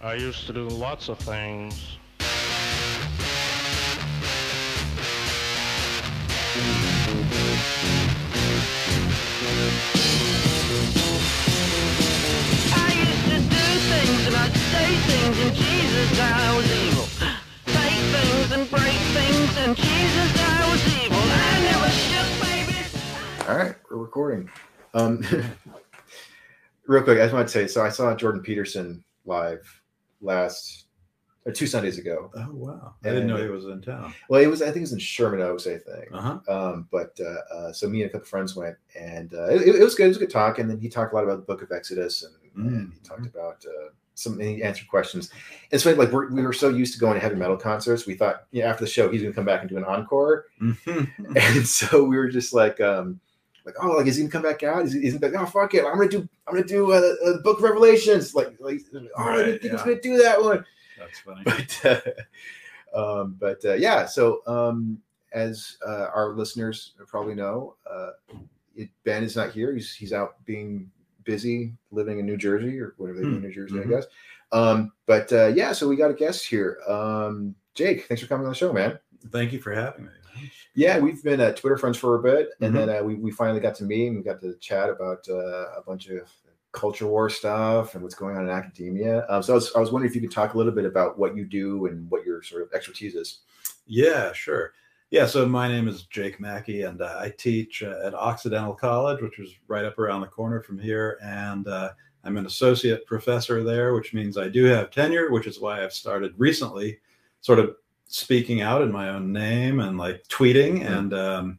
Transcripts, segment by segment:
I used to do lots of things. I used to do things and I'd say things and Jesus I was evil. Take things and break things and Jesus I was evil. I never shook baby. All right, we're recording. Um, real quick, I just want to say, so I saw Jordan Peterson live last or two Sundays ago. Oh wow! I didn't know he was in town. Well, it was I think it was in Sherman Oaks, I think. Uh huh. Um, but uh, uh, so me and a couple friends went, and uh, it, it was good. It was a good talk, and then he talked a lot about the Book of Exodus, and, and he talked about uh, some. He answered questions. It's funny, like we're, we were so used to going to heavy metal concerts, we thought, yeah, after the show, he's going to come back and do an encore, Mm-hmm. and so we were just like, um, like, oh, like is he to come back out? Is he, is he like, oh, fuck it, I'm to do, I'm to do uh, the Book of Revelations, like, like, oh, I didn't think he was going to do that one. That's funny. but uh, um, but uh, yeah so um, as uh, our listeners probably know uh, it, ben is not here. He's he's out being busy living in new jersey or whatever they do in new jersey Mhm. i guess. Um, but uh, yeah so we got a guest here. Um, jake thanks for coming on the show man. Thank you for having me. Yeah we've been uh, twitter friends for a bit and Mhm. then uh, we, we finally got to meet and we got to chat about uh, a bunch of culture war stuff and what's going on in academia um, so I was, I was wondering if you could talk a little bit about what you do and what your sort of expertise is Yeah, sure. Yeah, so my name is Jake Mackey, and uh, I teach uh, at Occidental College, which is right up around the corner from here. And uh, I'm an associate professor there, which means I do have tenure, which is why I've started recently sort of speaking out in my own name and like tweeting Mm. and um,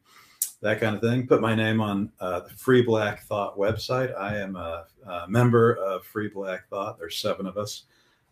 that kind of thing. Put my name on uh, the Free Black Thought website. I am a, a member of Free Black Thought. There's seven of us.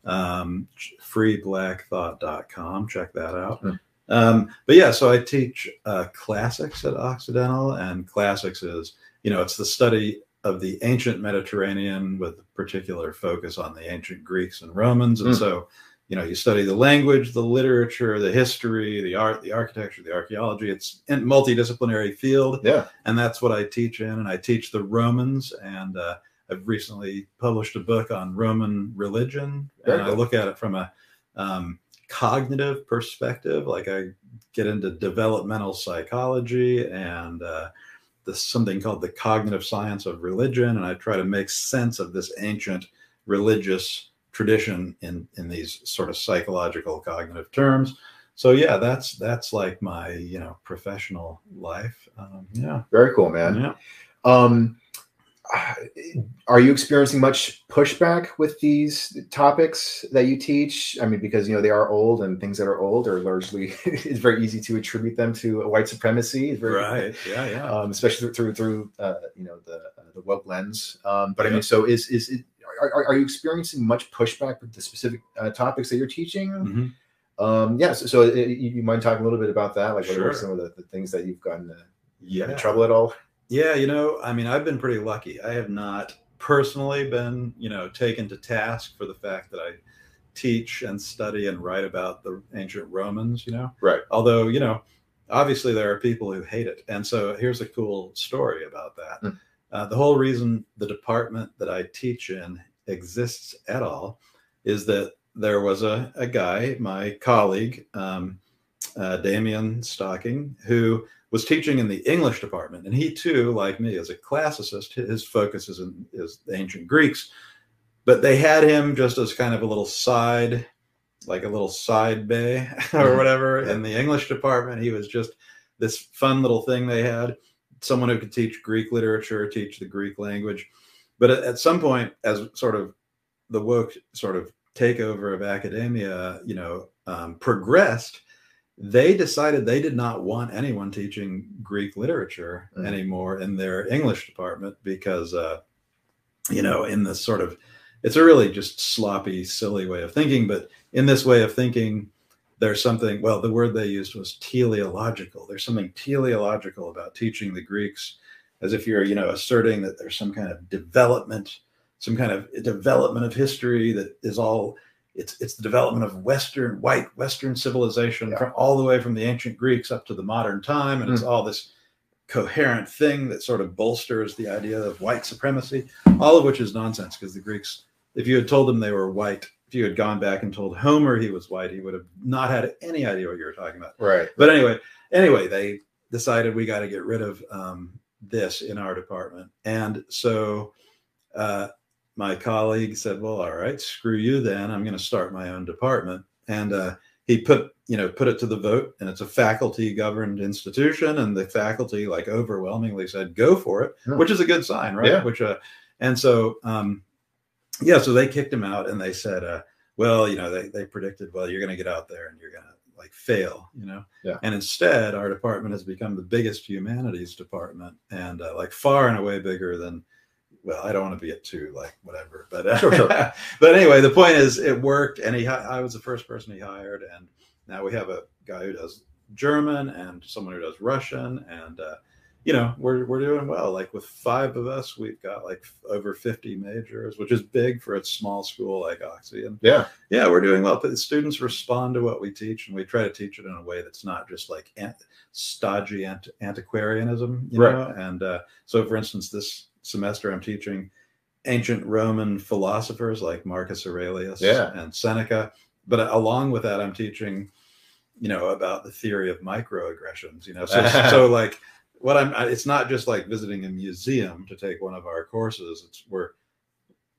Um, freeblackthought.com. Check that out. Hmm. Um, but yeah, so I teach uh, classics at Occidental, and classics is, you know, it's the study of the ancient Mediterranean with particular focus on the ancient Greeks and Romans. And Hmm. so, you know, you study the language, the literature, the history, the art, the architecture, the archaeology. It's a multidisciplinary field yeah and that's what I teach in. And I teach the Romans, and uh, I've recently published a book on Roman religion, Very and I look at it from a um, cognitive perspective. Like I get into developmental psychology and uh, this something called the cognitive science of religion, and I try to make sense of this ancient religious tradition in in these sort of psychological cognitive terms. So yeah, that's that's like my you know professional life. Um, yeah, very cool man yeah. um, are you experiencing much pushback with these topics that you teach i mean because you know they are old and things that are old are largely it's very easy to attribute them to white supremacy It's very, Right. Yeah. Yeah. um, especially through through uh, you know the uh, the woke lens. Um, but I mean, so is is it, are, are- you experiencing much pushback with the specific uh, topics that you're teaching? Mhm. Um, yeah, so, so uh, you, mind talking a little bit about that? Like, what Sure. are some of the, the things that you've gotten uh, Yeah. in trouble at all? Yeah, you know, I mean, I've been pretty lucky. I have not personally been, you know, taken to task for the fact that I teach and study and write about the ancient Romans, you know. Right. Although, you know, obviously there are people who hate it. And so here's a cool story about that. Hmm. Uh, the whole reason the department that I teach in exists at all is that there was a, a guy, my colleague, um, uh, Damian Stocking, who was teaching in the English department, and he too, like me, is a classicist. His focus is in is the ancient Greeks, but they had him just as kind of a little side, like a little side bay or Mhm. whatever. In the English department, he was just this fun little thing they had. Someone who could teach Greek literature, teach the Greek language, but at, at some point, as sort of the woke sort of takeover of academia, you know, um, progressed they decided they did not want anyone teaching Greek literature Mm. anymore in their English department because, uh, you know, in this sort of, it's a really just sloppy, silly way of thinking. But in this way of thinking, there's something, well, the word they used was teleological. There's something teleological about teaching the Greeks as if you're, you know, asserting that there's some kind of development, some kind of development of history that is all it's it's the development of Western white Western civilization Yeah. from all the way from the ancient Greeks up to the modern time, and it's mm. all this coherent thing that sort of bolsters the idea of white supremacy. All of which is nonsense because the Greeks, if you had told them they were white, you had gone back and told Homer he was white, he would have not had any idea what you were talking about. Right. But anyway, anyway, they decided we got to get rid of um, this in our department, and so uh, my colleague said, "Well, all right, screw you then. I'm going to start my own department." And uh, he put you know put it to the vote, and it's a faculty governed institution, and the faculty like overwhelmingly said, "Go for it," Hmm. which is a good sign, right? Yeah. Which uh, and so um, yeah, so they kicked him out, and they said, uh, "Well, you know, they they predicted, well, you're going to get out there and you're going to like fail, you know." Yeah. And instead, our department has become the biggest humanities department, and uh, like far and away bigger than. Well, I don't want to be at two, like whatever, but uh, Sure, sure. but anyway, the point is, it worked, and he, I was the first person he hired, and now we have a guy who does German and someone who does Russian, and uh, you know we're we're doing well. Like with five of us, we've got like over fifty majors, which is big for a small school like Oxy, and Yeah. yeah, we're doing well. But the students respond to what we teach, and we try to teach it in a way that's not just like ant- stodgy ant- antiquarianism, you Right. know. And uh, so, for instance, this semester I'm teaching ancient Roman philosophers like Marcus Aurelius Yeah. and Seneca. But along with that, I'm teaching, you know, about the theory of microaggressions. You know, so so like what I'm. It's not just like visiting a museum to take one of our courses. It's we're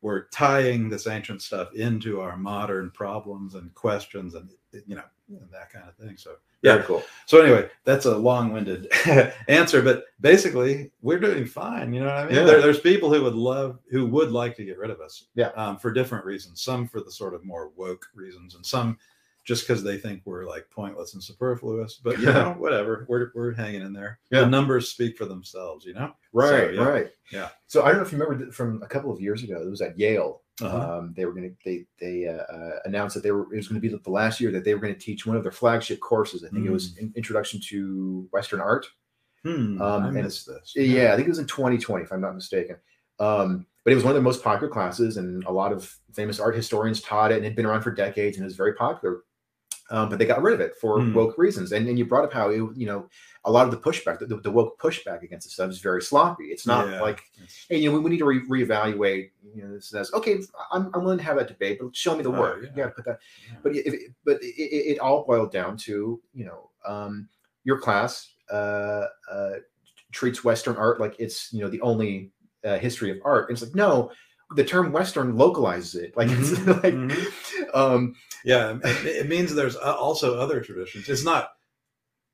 we're tying this ancient stuff into our modern problems and questions and you know and that kind of thing. So Very yeah. cool. So anyway, that's a long-winded answer, but basically, we're doing fine. You know what I mean? Yeah. There, there's people who would love, who would like to get rid of us. Yeah. Um, for different reasons. Some for the sort of more woke reasons, and some just because they think we're like pointless and superfluous. But you know, whatever. We're we're hanging in there. Yeah. The numbers speak for themselves. You know. Right, yeah. right. Yeah. So I don't know if you remember from a couple of years ago. It was at Yale. Uh-huh. Um, they were going to they they uh, uh, announced that they were it was going to be the last year that they were going to teach one of their flagship courses. I think it was in, Introduction to Western Art. Hmm, Um, I and- missed this. Yeah, I think it was in 2020, if I'm not mistaken. Um, but it was one of the most popular classes, and a lot of famous art historians taught it, and it had been around for decades, and it was very popular. Um, but they got rid of it for Hmm. woke reasons. And, and you brought up how it, you know a lot of the pushback, the, the woke pushback against the stuff is very sloppy. It's not Yeah. like hey, you know, we, we need to re- reevaluate. You know, this says okay, I'm, I'm willing to have that debate, but show me the Oh, work. yeah. You got to put that. Yeah. But if, but it, it, all boiled down to you know um, your class uh, uh, treats Western art like it's you know the only uh, history of art. And it's like no, the term Western localizes it. Like it's Mhm, like mhm. Um, Yeah, it, it means there's uh, also other traditions. It's not,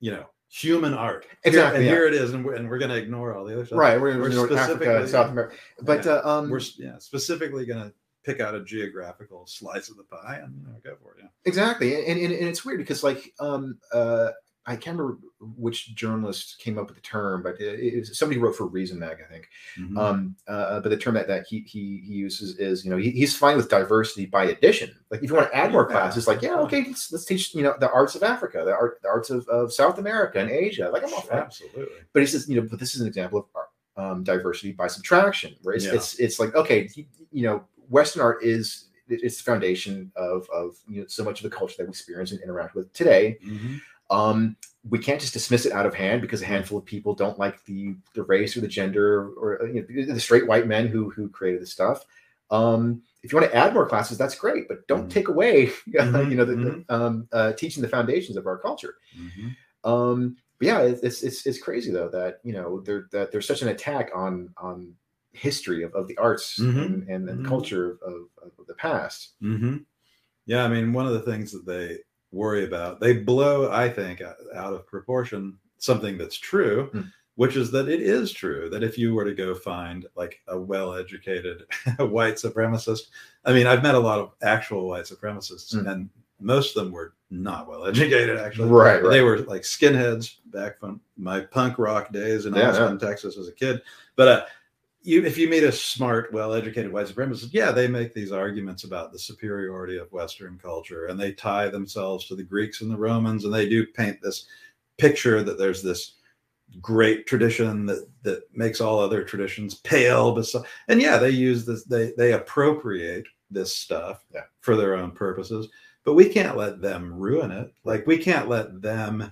you know, human art. Here- Exactly, and yeah. here it is, and we're, and we're going to ignore all the other stuff. right. We're, we're Africa, specifically- South America, but Yeah. uh, um, We're yeah specifically going to pick out a geographical slice of the pie and you know, go for it. Yeah. Exactly, and, and and it's weird because like um uh I can't remember which journalist came up with the term, but it, it was somebody wrote for Reason Mag, I think. Mhm. Um, uh, but the term that, that he, he he uses is you know he, he's fine with diversity by addition. Like if you want to add more Yeah. classes, like yeah, okay, let's, let's teach you know the arts of Africa, the art the arts of, of South America and Asia. Like I'm all for. Absolutely. But he says you know, but this is an example of art, um, diversity by subtraction, where it's, Yeah. it's it's like okay, you- know, Western art is it's the foundation of of you know so much of the culture that we experience and interact with today. Mhm. Um, we can't just dismiss it out of hand because a handful of people don't like the the race or the gender or you know, the straight white men who who created this stuff. Um, if you want to add more classes, that's great, but don't Mhm. take away Mhm, you know the, mhm. the, um, uh, teaching the foundations of our culture. Mhm. Um, but yeah, it's it's it's crazy though that you know there that there's such an attack on on history of, of the arts Mhm. and, and, and Mhm. culture of, of the past. Yeah, I mean, one of the things that they worry about, they blow, I think, out of proportion something that's true, Hmm. which is that it is true that if you were to go find like a well-educated white supremacist, I mean, I've met a lot of actual white supremacists, Hmm. and most of them were not well educated. Actually, Right, right. They were like skinheads back from my punk rock days in Yeah, Austin, Texas, as a kid. But uh, you if you meet a smart, well-educated white supremacist, yeah, they make these arguments about the superiority of Western culture, and they tie themselves to the Greeks and the Romans, and they do paint this picture that there's this great tradition that that makes all other traditions pale. Beside, and yeah, they use this, they they appropriate this stuff Yeah. for their own purposes, but we can't let them ruin it. Like we can't let them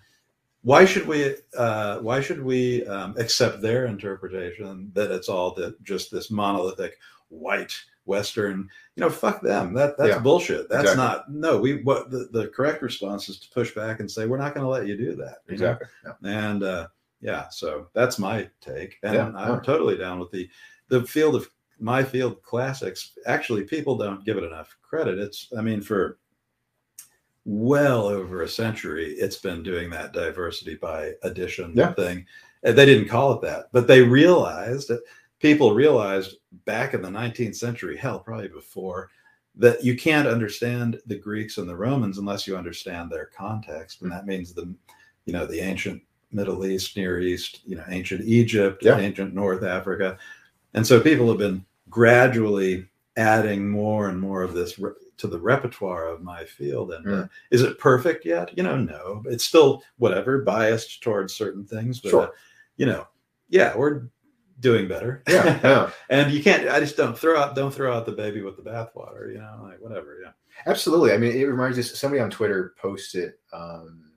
why should we uh, why should we um, accept their interpretation that it's all that just this monolithic white Western. You know, fuck them. That that's Yeah, bullshit. That's exactly. not. No, we what the, the correct response is to push back and say we're not going to let you do that. you? Exactly. Yeah. And uh, yeah, so that's my take, and Yeah, I'm totally down with the the field of my field classics. Actually, people don't give it enough credit. It's I mean for well over a century, it's been doing that diversity by addition Yeah. thing. And They didn't call it that, but they realized people realized back in the 19th century, hell, probably before, that you can't understand the Greeks and the Romans unless you understand their context, and that means the, you know, the ancient Middle East, Near East, you know, ancient Egypt, Yeah. ancient North Africa, and so people have been gradually adding more and more of this to the repertoire of my field. And uh, is it perfect yet? You know, no. It's still whatever biased towards certain things, but Sure. uh, you know, yeah, we're doing better. Yeah. Yeah. and you can't. I just don't throw out. Don't throw out the baby with the bathwater. You know, like whatever. Yeah. Absolutely. I mean, it reminds us. Somebody on Twitter posted um,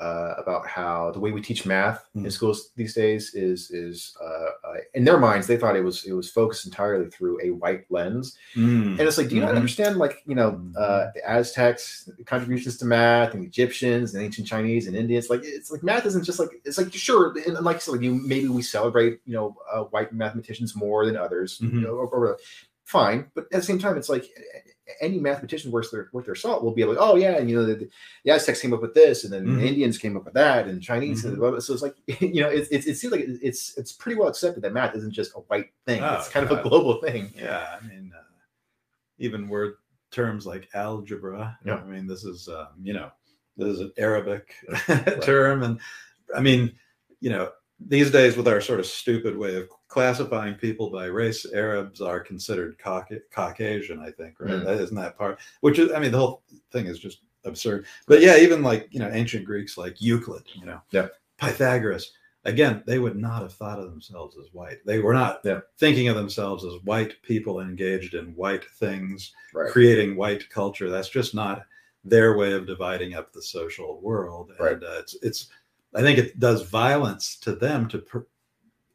uh, about how the way we teach math in Mm. schools these days is is uh, uh, in their minds they thought it was it was focused entirely through a white lens, and it's like, do you not Mhm. understand like you know uh, the Aztecs the contributions to math and Egyptians and ancient Chinese and Indians? Like it's like math isn't just like it's like sure, and like you like you maybe we celebrate you know uh, white mathematicians more than others, you Mhm. know, or, or fine, but at the same time, it's like any mathematician worth their worth their salt will be like, oh yeah, and you know the, the Aztecs came up with this, and then Mhm. the Indians came up with that, and Chinese, and Mhm. blah, blah. so it's like you know, it's, it's it seems like it's it's pretty well accepted that math isn't just a white thing; Oh, it's kind of a global thing. Yeah, I mean, uh, even word terms like algebra. Yeah. I mean, this is um, you know, this is an Arabic term, and I mean, you know, these days with our sort of stupid way of classifying people by race, Arabs are considered Cauca- Caucasian. I think, right? Mm. That isn't that part. Which is, I mean, the whole thing is just absurd. But yeah, even like you know, ancient Greeks like Euclid, you know, Yeah. Pythagoras. Again, they would not have thought of themselves as white. They were not Yeah. thinking of themselves as white people engaged in white things, Right. creating white culture. That's just not their way of dividing up the social world. Right. And uh, it's, it's, I think it does violence to them to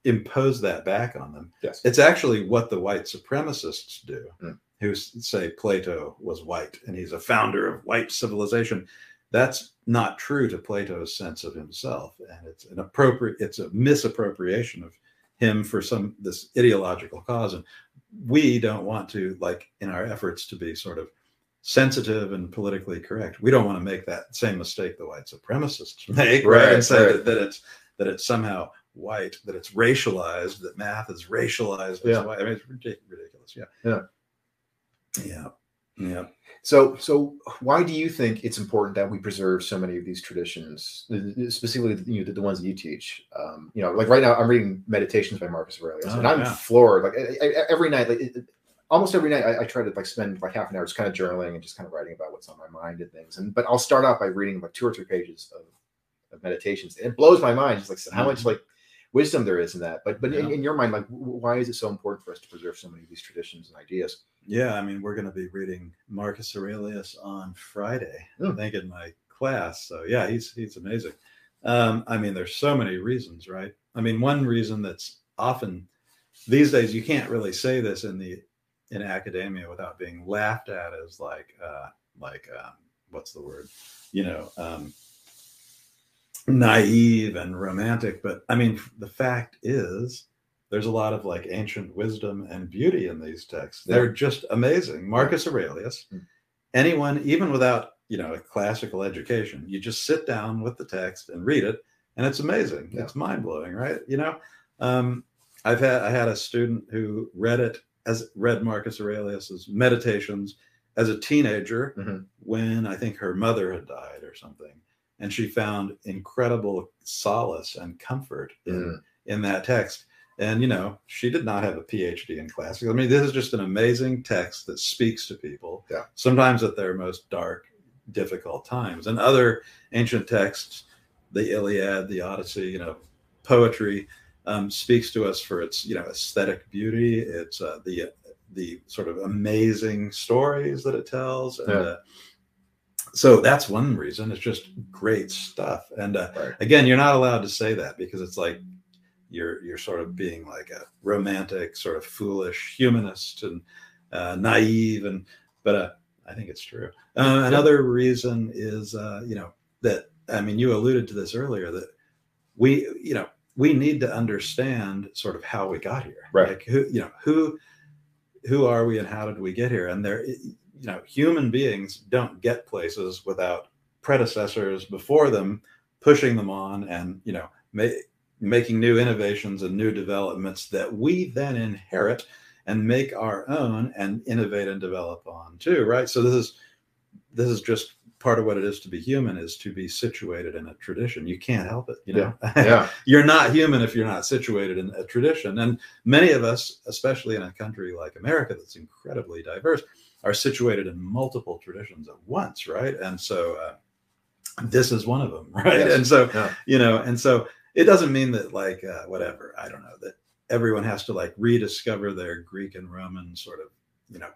impose that back on them. Yes. It's actually what the white supremacists do, Mm. who say Plato was white and he's a founder of white civilization. That's not true to Plato's sense of himself, and it's an appropriate, it's a misappropriation of him for some this ideological cause. And we don't want to, like, in our efforts to be sort of sensitive and politically correct, we don't want to make that same mistake the white supremacists make, right? Right, And say right. that, that it's that it's somehow white, that it's racialized, that math is racialized. Yeah. I mean, it's ridiculous. Yeah. Yeah. Yeah. Yeah. So, so why do you think it's important that we preserve so many of these traditions, specifically you know, the, the ones that you teach? Um, you know, like right now, I'm reading Meditations by Marcus Aurelius, Oh, and I'm yeah. floored. Like I, I- every night, like it, almost every night, I, I try to like spend like half an hour just kind of journaling and just kind of writing about what's on my mind and things. And but I'll start off by reading like two or three pages of, of meditations. And it blows my mind, just like how much like wisdom there is in that. But but in. Yeah. in your mind, like why is it so important for us to preserve so many of these traditions and ideas? Yeah, I mean, we're going to be reading Marcus Aurelius on Friday, I Hmm. think, in my class. So yeah, he's he's amazing. Um, I mean, there's so many reasons, right? I mean, one reason that's often these days you can't really say this in the in academia without being laughed at as like uh, like um, what's the word? You know, um, naive and romantic. But I mean, the fact is there's a lot of like ancient wisdom and beauty in these texts. They're just amazing. Marcus Aurelius, Mm. anyone, even without you know a classical education, you just sit down with the text and read it, and it's amazing. Yeah. It's mind blowing, right? You know, um, I've had I had a student who read it as read Marcus Aurelius's Meditations as a teenager Mhm. when I think her mother had died or something, and she found incredible solace and comfort in Mm. in that text. And you know, she did not have a PhD in classics. I mean, this is just an amazing text that speaks to people. Yeah. Sometimes at their most dark, difficult times. And other ancient texts, the Iliad, the Odyssey, you know, poetry um, speaks to us for its you know aesthetic beauty. It's uh, the the sort of amazing stories that it tells. And, Yeah. uh, so that's one reason. It's just great stuff. And uh, Right. again, you're not allowed to say that because it's like you're you're sort of being like a romantic, sort of foolish humanist. And uh, naive and but uh, I think it's true. Uh, another reason is uh, you know that I mean you alluded to this earlier that we you know we need to understand sort of how we got here. Right. Like who you know who who are we and how did we get here? And there you know human beings don't get places without predecessors before them pushing them on and you know ma- making new innovations and new developments that we then inherit and make our own and innovate and develop on too right? So this is this is just part of what it is to be human is to be situated in a tradition. You can't help it you know? Yeah. you're not human if you're not situated in a tradition. And many of us especially in a country like america that's incredibly diverse are situated in multiple traditions at once right and so uh, this is one of them right Yes. and so Yeah. you know and so it doesn't mean that like uh, whatever i don't know that everyone has to like rediscover their greek and roman sort of you know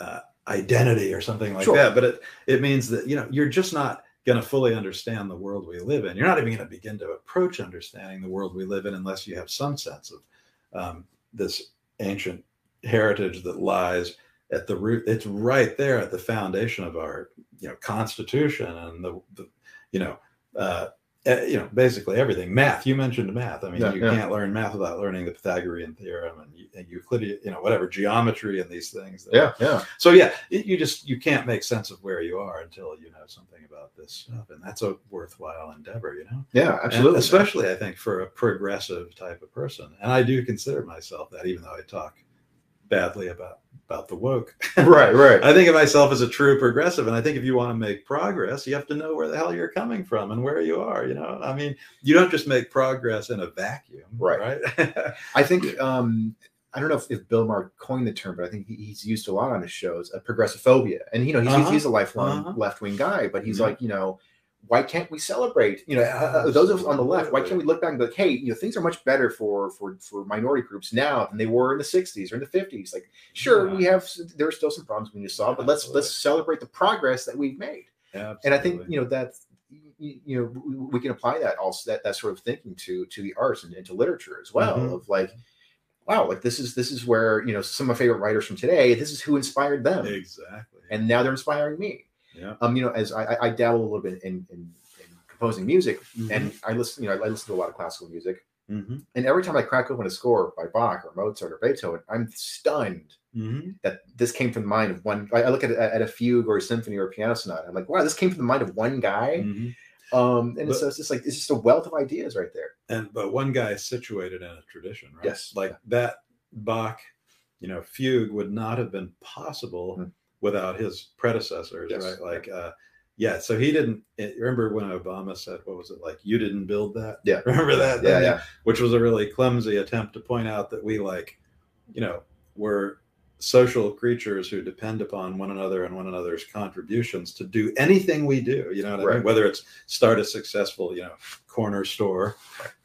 uh, identity or something like Sure. that but it it means that you know you're just not going to fully understand the world we live in you're not even going to begin to approach understanding the world we live in unless you have some sense of um, this ancient heritage that lies at the root it's right there at the foundation of our you know constitution and the, the you know uh, eh, you know basically everything math you mentioned math i mean Yeah, you yeah. can't learn math without learning the pythagorean theorem and, and euclidean you know whatever geometry and these things that- Yeah. Yeah. so yeah it, you just you can't make sense of where you are until you know something about this stuff and that's a worthwhile endeavor you know Yeah. and Absolutely. especially, I think, for a progressive type of person. And I do consider myself that, even though I talk badly about about the woke. right. Right. I think of myself as a true progressive, and I think if you want to make progress, you have to know where the hell you're coming from and where you are. You know, I mean, you don't just make progress in a vacuum, Right. Right. I think um, I don't know if, if Bill Maher coined the term, but I think he, he's used a lot on his shows, a progressophobia. And you know, he's, Uh-huh. he's a lifelong Uh-huh. left wing guy, but he's Yeah. like, you know, why can't we celebrate? You know, uh, uh, those of us on the left, why can't we look back and be like, hey, you know, things are much better for for for minority groups now than they were in the '60s or in the '50s. Like, sure, Yeah. we have there are still some problems we need to solve, but let's let's celebrate the progress that we've made. And I think you know that you, know we, can apply that also that that sort of thinking to to the arts and, and to literature as well. Mhm. Of like, wow, like this is this is where you know some of my favorite writers from today. This is who inspired them, exactly. and now they're inspiring me. Yeah. Um, you know, as I, I- dabble a little bit in, in, in composing music, Mm-hmm. and I listen, you know, I listen to a lot of classical music, Mhm. and every time I crack open a score by Bach or Mozart or Beethoven, I'm stunned Mhm. that this came from the mind of one. I, I look at, at a fugue or a symphony or a piano sonata. I'm like, wow, this came from the mind of one guy. Mhm. Um, and But- so it's just like it's just a wealth of ideas right there. and but one guy is situated in a tradition right Yes. like that bach you know fugue would not have been possible Mm. Without his predecessors Yes. right like uh yeah so he didn't eh, remember when obama said what was it like you didn't build that Yeah. remember that Yeah, yeah, which was a really clumsy attempt to point out that we like you know we're social creatures who depend upon one another and one another's contributions to do anything we do you know what i mean Right. whether it's start a successful you know corner store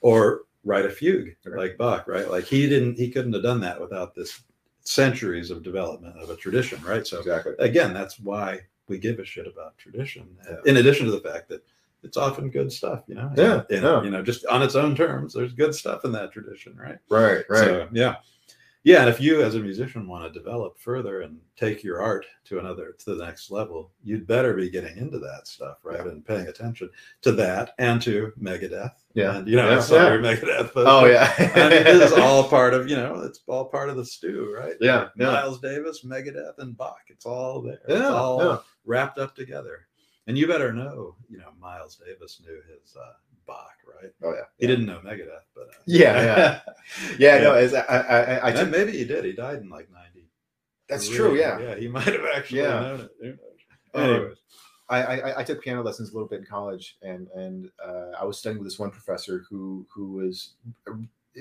or write a fugue Right. like bach right like he didn't he couldn't have done that without this centuries of development of a tradition right so exactly. again that's why we give a shit about tradition uh, Yeah. in addition to the fact that it's often good stuff you know Yeah, And, yeah. you know just on its own terms there's good stuff in that tradition right Right, right. so, yeah yeah and if you as a musician want to develop further and take your art to another to the next level you'd better be getting into that stuff right Yeah. and paying attention to that and to megadeth Yeah. and you know Yeah, sorry megadeth but oh yeah. I mean, this is all part of you know it's all part of the stew right Yeah, yeah. miles davis megadeth and bach it's all there it's Yeah, all yeah. wrapped up together and you better know you know miles davis knew his uh bach right Oh yeah. he didn't know megadeth but uh, Yeah, yeah. Yeah, no, as I, I, I, I maybe he did. He died in like ninety. that's true. Yeah. yeah. He might have actually Yeah. known it. Um, Anyways, I, I, I took piano lessons a little bit in college, and and uh, I was studying with this one professor who who was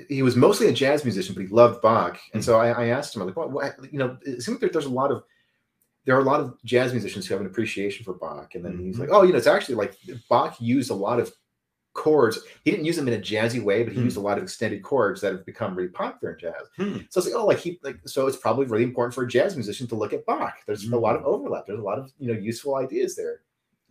he was mostly a jazz musician, but he loved Bach, and so I, I asked him, I'm like, what, you know, it seems like there- there's a lot of there are a lot of jazz musicians who have an appreciation for Bach, and then he's Mhm. like, oh, you know, it's actually like Bach used a lot of chords. He didn't use them in a jazzy way, but he Hmm. used a lot of extended chords that have become really popular in jazz. Hmm. So it's like, oh, like he like so it's probably really important for a jazz musician to look at Bach. There's a lot of Hmm. overlap. There's a lot of you know useful ideas there.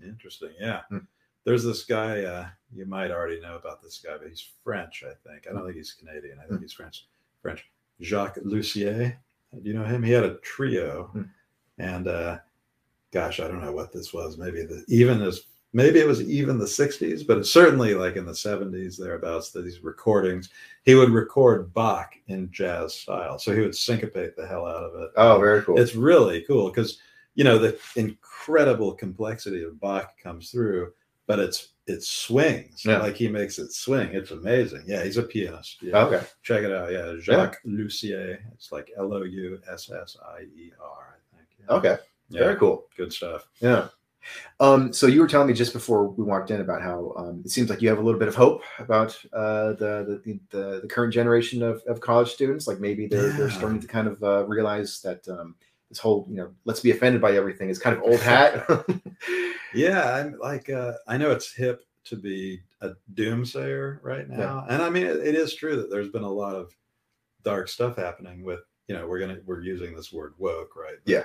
interesting. Yeah. Hmm. There's this guy. Uh, you might already know about this guy, but he's French. I think. I don't think he's Canadian. I think Hmm. he's French. French. Jacques Loussier. Do you know him? He had a trio, Hmm. and uh, gosh, I don't know what this was. Maybe the even as maybe it was even the '60s, but it's certainly like in the '70s thereabouts. These recordings, he would record Bach in jazz style, so he would syncopate the hell out of it. Oh, very cool. It's really cool because you know the incredible complexity of Bach comes through, but it's it swings Yeah. like he makes it swing. It's amazing. Yeah, he's a pianist. Yeah. okay. Check it out. Yeah, Jacques Loussier. It's like L O U S S I E R. I think. Yeah. Okay. Yeah, Very cool. good stuff. Yeah. Um, so you were telling me just before we walked in about how um, it seems like you have a little bit of hope about uh, the, the the the current generation of, of college students. Like maybe they're they're starting to kind of uh, realize that um, this whole you know let's be offended by everything is kind of old hat. Yeah, I'm like uh, I know it's hip to be a doomsayer right now, and I mean it, it is true that there's been a lot of dark stuff happening with you know we're gonna we're using this word woke right But Yeah.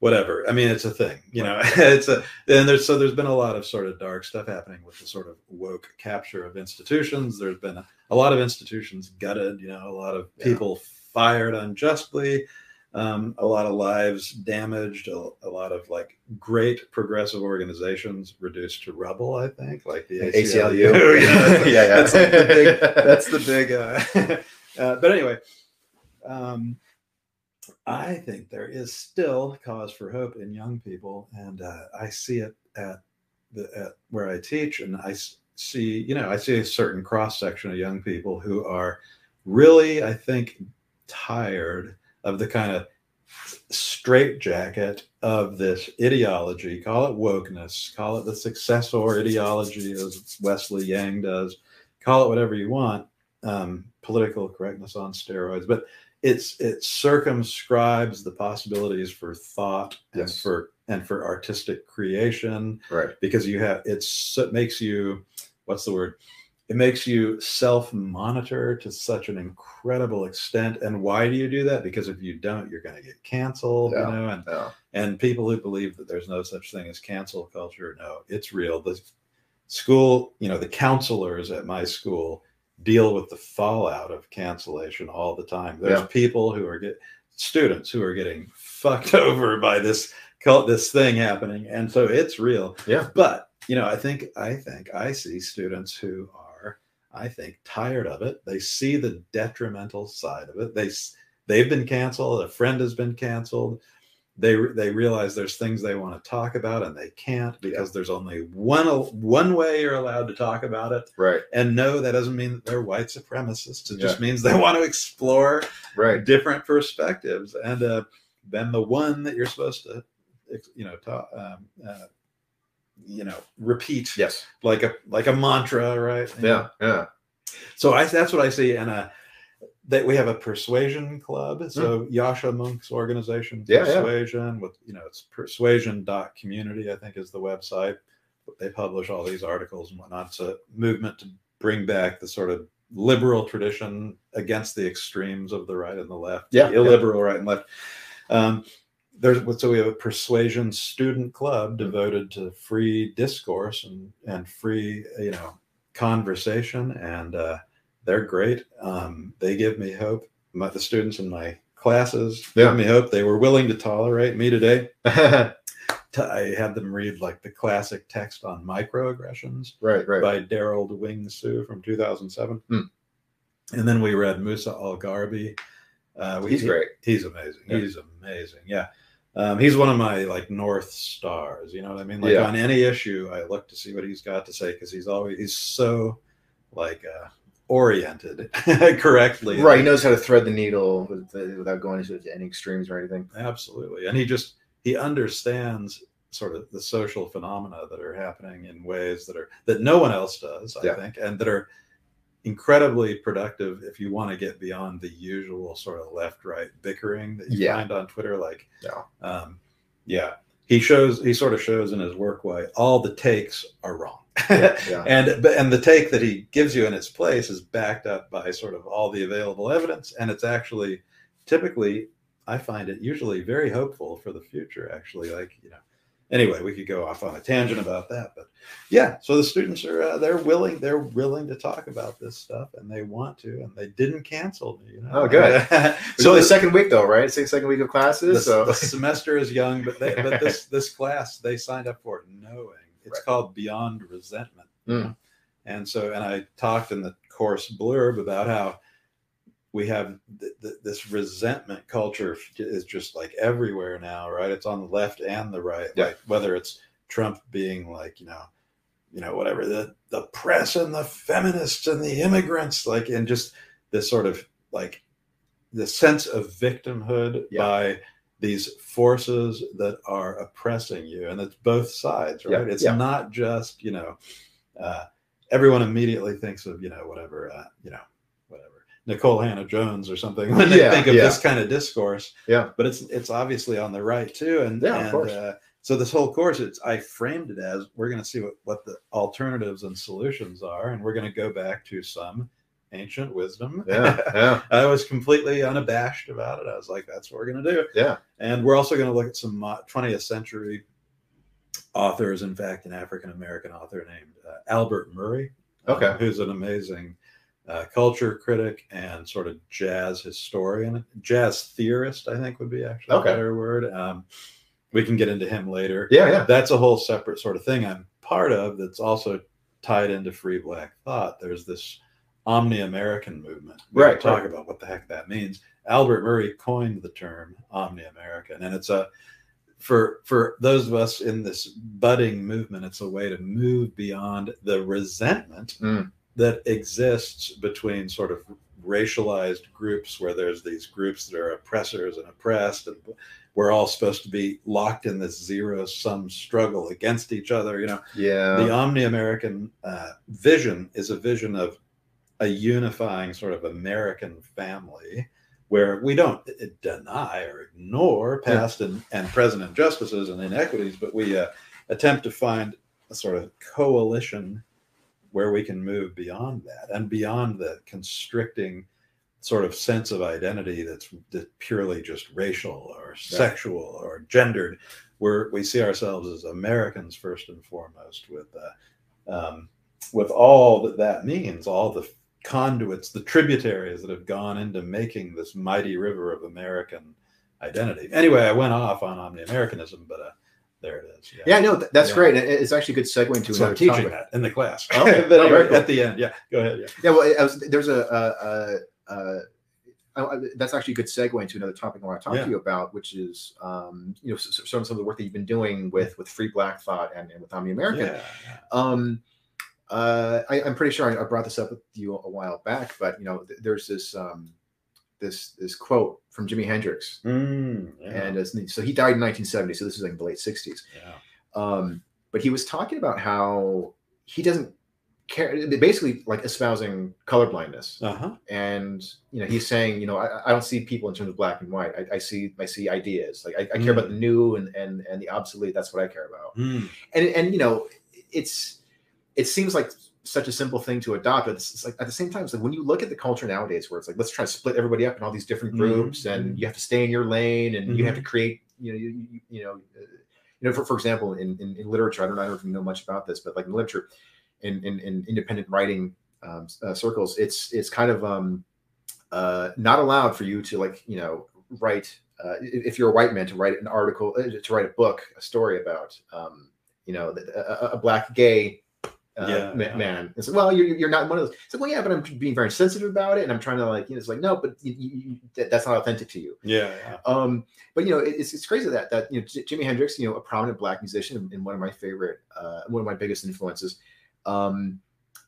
Whatever i mean it's a thing you know it's a and there's so there's been a lot of sort of dark stuff happening with the sort of woke capture of institutions there's been a, a lot of institutions gutted you know a lot of Yeah. people fired unjustly um, a lot of lives damaged a, a lot of like great progressive organizations reduced to rubble i think like the ACLU. ACLU. yeah, Yeah, yeah. that's like the big that's the big uh, uh, but anyway um, i think there is still cause for hope in young people and uh, i see it at the at where i teach and i see you know i see a certain cross section of young people who are really i think tired of the kind of straitjacket of this ideology call it wokeness call it the successor ideology as wesley yang does call it whatever you want um, political correctness on steroids but it's it circumscribes the possibilities for thought and Yes. for and for artistic creation right. because you have it's it makes you what's the word it makes you self-monitor to such an incredible extent and why do you do that because if you don't you're going to get canceled Yeah. you know and No. and people who believe that there's no such thing as cancel culture no it's real the school you know the counselors at my school deal with the fallout of cancellation all the time. There's Yeah. people who are get students who are getting fucked over by this cult this thing happening and so it's real. Yeah. but you know i think i think i see students who are i think tired of it. They see the detrimental side of it. They they've been canceled. A friend has been canceled they they realize there's things they want to talk about and they can't because there's only one one way you're allowed to talk about it Right. and no that doesn't mean that they're white supremacists it just means they want to explore Right. different perspectives and uh, then the one that you're supposed to you know talk, um, uh, you know repeat Yes. like a like a mantra right Yeah. Yeah. so I that's what I see and uh that we have a persuasion club so Yascha Mounk's organization Hmm. Yeah, yeah. persuasion with you know it's persuasion.community I think is the website they publish all these articles and whatnot it's a movement to bring back the sort of liberal tradition against the extremes of the right and the left Yeah, the yeah. illiberal right and left um, there's so we have a persuasion student club Mm-hmm. devoted to free discourse and and free you know conversation and uh, they're great um, they give me hope my, the students in my classes Yeah. give me hope they were willing to tolerate me today I had them read like the classic text on microaggressions right. Right. by Derald Wing Sue from 2007. Hmm. And then we read Musa al-Gharbi. Uh, He's great. He's amazing. Yeah. He's amazing. Yeah. Um, he's one of my like North stars. You know what I mean? Like Yeah. on any issue, I look to see what he's got to say because he's always, he's so like uh, oriented correctly. Right. He knows how to thread the needle with, without going into any extremes or anything. Absolutely. And he just he understands sort of the social phenomena that are happening in ways that are that no one else does, I Yeah. think, and that are incredibly productive if you want to get beyond the usual sort of left right bickering that you Yeah. find on Twitter. Like Yeah. um yeah. He shows he sort of shows in his work why all the takes are wrong. Yeah. and and the take that he gives you in its place is backed up by sort of all the available evidence and it's actually typically i find it usually very hopeful for the future actually like you know anyway, we could go off on a tangent about that, but yeah. So the students are uh, they're willing they're willing to talk about this stuff, and they want to, and they didn't cancel me. You know? Oh, good. so the, second week though, right? It's second week of classes. the, so the semester is young, but they, but this this class they signed up for knowing it's Right. called Beyond Resentment. Mm. And so, and I talked in the course blurb about how we have th- th- this resentment culture is just like everywhere now, right? It's on the left and the right. Yeah. Like whether it's Trump being like, you know, you know, whatever the the press and the feminists and the immigrants, like, and just this sort of like the sense of victimhood Yeah. by these forces that are oppressing you, and it's both sides, Yeah, right? It's yeah. not just you know, uh, everyone immediately thinks of you know whatever, uh, you know, whatever Nikole Hannah-Jones or something when they Yeah, think of yeah. this kind of discourse. Yeah. but it's it's obviously on the right too, and Yeah, of course. Uh, so this whole course, it's I framed it as we're going to see what what the alternatives and solutions are, and we're going to go back to some ancient wisdom. yeah, yeah, I was completely unabashed about it. I was like, that's what we're going to do. Yeah. And we're also going to look at some 20th century authors. In fact, an African American author named uh, Albert Murray, um, Okay. who's an amazing uh, culture critic and sort of jazz historian, jazz theorist, I think would be actually Okay. a better word. Um, we can get into him later. yeah, yeah. That's a whole separate sort of thing I'm part of that's also tied into free black thought. There's this omni American movement. We Right, talk right. about what the heck that means. Albert Murray coined the term omni American, and it's a for for those of us in this budding movement, it's a way to move beyond the resentment Mm. that exists between sort of racialized groups where there's these groups that are oppressors and oppressed and we're all supposed to be locked in this zero sum struggle against each other you know Yeah. the omni-american uh, vision is a vision of a unifying sort of american family where we don't deny or ignore past and, and present injustices and inequities but we uh, attempt to find a sort of coalition where we can move beyond that and beyond the constricting sort of sense of identity that's, that's purely just racial or sexual or gendered. Where we see ourselves as americans first and foremost with uh, um, with all that that means all the conduits the tributaries that have gone into making this mighty river of american identity anyway i went off on omni-americanism but uh, there it is yeah, no, that's Yeah. great. It's actually a good segue into so I'm another teaching topic. that in the class. Okay. But Oh, anyway, cool. at the end, yeah. Go ahead. Yeah. Yeah, well, I was, there's a, uh, uh, uh, I- I- that's actually a good segue into another topic I want to talk Yeah. to you about, which is, um, you know, some some of the work that you've been doing with with Free Black Thought and, and with Omni American. Yeah. Um, uh, I, I'm pretty sure I, I brought this up with you a while back, but you know, th- there's this um, this this quote from Jimi Hendrix, Mm, yeah. and as, so he died in 1970, so this is like the late 60s. yeah. Um, but he was talking about how he doesn't care, basically like espousing colorblindness Uh-huh. and you know he's saying you know I, I don't see people in terms of black and white I, I see I see ideas like I, I care about the new and and and the obsolete that's what I care about Mm, and and you know it's it seems like such a simple thing to adopt but it's, it's like at the same time it's like when you look at the culture nowadays where it's like let's try to split everybody up in all these different Mhm, groups and you have to stay in your lane and you have to create you know you, you, you know uh, you know for, for example in, in in literature I don't know I don't know much about this but like in literature in in, in independent writing um, uh, circles it's it's kind of um uh not allowed for you to like you know write uh, if if you're a white man to write an article uh, to write a book a story about um you know a- a black gay uh, Yeah, ma- yeah. man it's like well you're, you're not one of those it's like well yeah but i'm being very sensitive about it and i'm trying to like you know it's like no but you, you, that, that's not authentic to you yeah. Yeah. um, but you know, it- it's it's crazy that that you know J- Jimi Hendrix, you know, a prominent black musician and- one of my favorite, uh, one of my biggest influences. Um,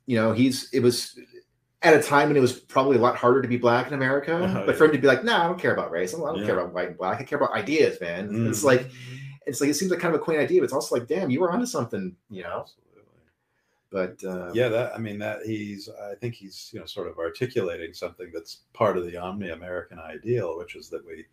you know, he's it was at a time when it was probably a lot harder to be black in America. Oh, but for him to be like, nah, I don't care about race. I don't, don't care about white and black. I care about ideas, man. It's Mm. like it's like it seems like kind of a quaint idea, but it's also like, damn, you were onto something, you know. Absolutely. But uh, yeah that i mean that he's i think he's you know sort of articulating something that's part of the omni-american ideal which is that we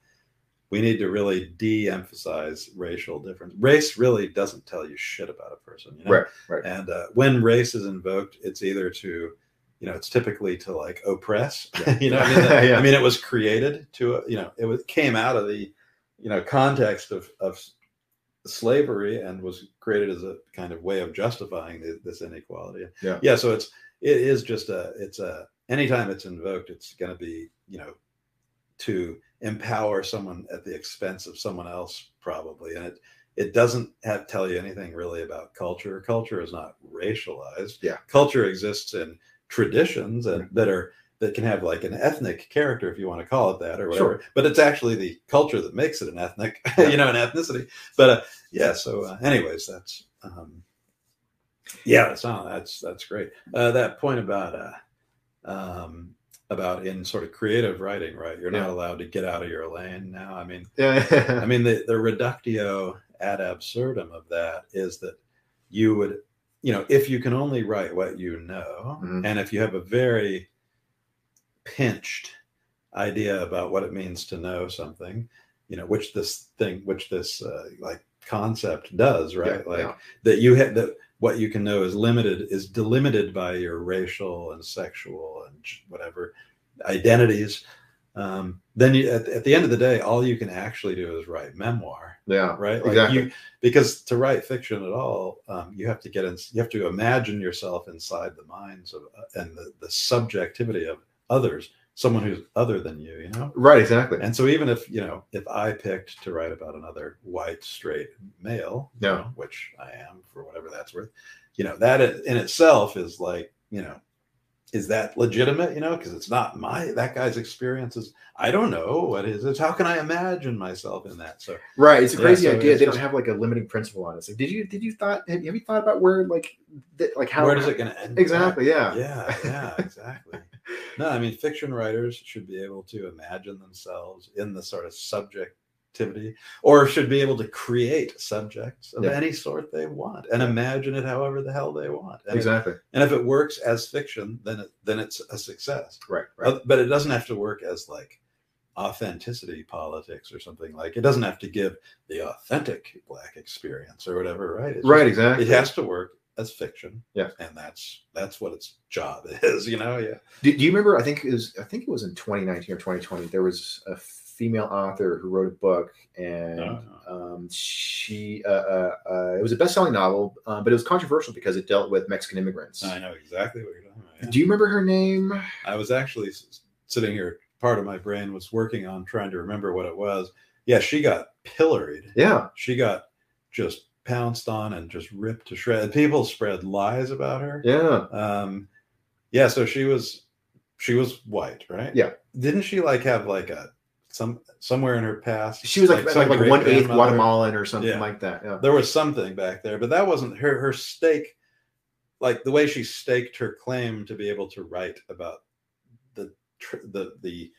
we need to really de-emphasize racial difference race really doesn't tell you shit about a person you know right, right, and uh, when race is invoked it's either to you know it's typically to like oppress Yeah. you know I mean, that- Yeah. I mean it was created to uh, you know it was came out of the you know context of of slavery and was created as a kind of way of justifying the, this inequality. Yeah. Yeah. So it's it is just a it's a anytime it's invoked, it's going to be you know to empower someone at the expense of someone else probably, and it it doesn't have tell you anything really about culture. Culture is not racialized. Yeah. Culture exists in traditions and that are that can have like an ethnic character if you want to call it that or whatever Sure. but it's actually the culture that makes it an ethnic Yeah. you know an ethnicity but uh, yeah so uh, anyways that's um yeah that's not that's that's great uh that point about uh um about in sort of creative writing right you're not allowed to get out of your lane now i mean Yeah. I mean, the, the reductio ad absurdum of that is that you would, you know, if you can only write what you know, Mhm. and if you have a very pinched idea about what it means to know something, you know, which this thing, which this uh, like concept does, right? Yeah, like yeah. that you have that what you can know is limited, is delimited by your racial and sexual and whatever identities. Um, then you, at, at the end of the day, all you can actually do is write memoir, yeah. right? Like Exactly. you, because to write fiction at all, um, you have to get in, you have to imagine yourself inside the minds of uh, and the, the subjectivity of others, someone who's other than you, you know. Right. Exactly. And so even if you know, if I picked to write about another white straight male, you Yeah. know, which I am for whatever that's worth, you know, that in itself is like, you know, is that legitimate? You know, because it's not my that guy's experiences. I don't know what is it. How can I imagine myself in that? So Right. It's a Yeah, crazy so idea. They don't have like a limiting principle on it. Like, did you did you thought have you, have you thought about where like th- like how where does it going to end? exactly? Yeah. Yeah, yeah, exactly. No, I mean, fiction writers should be able to imagine themselves in the sort of subjectivity, or should be able to create subjects of Yeah. any sort they want and imagine it however the hell they want. And, if- Exactly. and if it works as fiction, then it, then it's a success. Right. Right. Uh, But it doesn't have to work as like authenticity politics or something like. It doesn't have to give the authentic black experience or whatever, right? It's right. just- Exactly. it has to work as fiction. Yeah. And that's that's what its job is, you know? Yeah. Do, do you remember? I think it was. I think it was in 2019 or 2020. There was a female author who wrote a book, and Uh-huh. um, she. Uh, uh, uh, it was a best-selling novel, um, but it was controversial because it dealt with Mexican immigrants. I know exactly what you're talking about. yeah. Do you remember her name? I was actually sitting here, part of my brain was working on trying to remember what it was. Yeah, she got pilloried. Yeah. She got just pounced on and just ripped to shreds. People spread lies about her. Yeah. Um, yeah, so she was she was white, right? Yeah. Didn't she like have like a some somewhere in her past? She was like like, some like, one eighth? Guatemalan or something Yeah. like that. Yeah. there was something back there, but that wasn't her her stake. Like the way she staked her claim to be able to write about the the the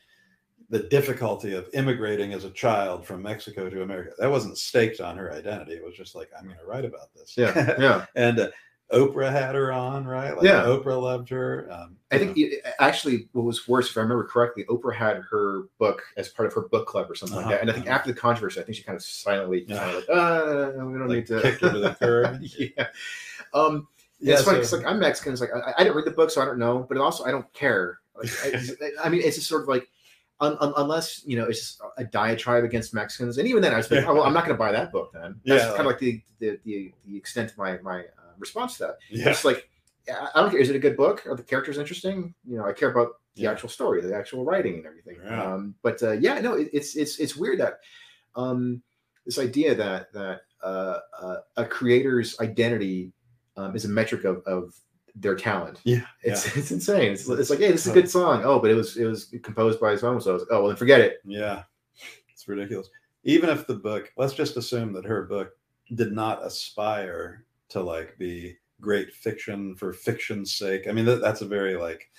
the difficulty of immigrating as a child from Mexico to America. That wasn't staked on her identity. It was just like I'm going to write about this. Yeah. Yeah. and uh, Oprah had her on, right? Like Yeah. Oprah loved her. Um, I think it, actually what was worse, if I remember correctly, Oprah had her book as part of her book club or something Uh-huh, like that. And I think uh-huh. after the controversy, I think she kind of silently Yeah. kind of like, uh, we don't Like need to kicked her to the curb. yeah. Um, yeah, it's funny like I'm Mexican. It's like I, I didn't read the book, so I don't know. But also, I don't care. Like, I, I mean, it's just sort of like un, un, unless you know it's just a diatribe against Mexicans, and even then, I was like, oh, well, I'm not going to buy that book. Then that's Yeah, kind of like the the, the the extent of my my uh, response to that. yeah. It's like I I don't care. Is it a good book? Are the characters interesting? You know, I care about the Yeah. actual story, the actual writing, and everything. Yeah. Um, but uh, yeah, no, it, it's it's it's weird that um, this idea that that uh, uh, a creator's identity um, is a metric of, of their talent. Yeah, It's it's insane. It's, it's like, hey, this is a good song. Oh, but it was it was composed by so and so. Oh, well, then forget it. Yeah, it's ridiculous. Even if the book, let's just assume that her book did not aspire to like be great fiction for fiction's sake. I mean, that, that's a very like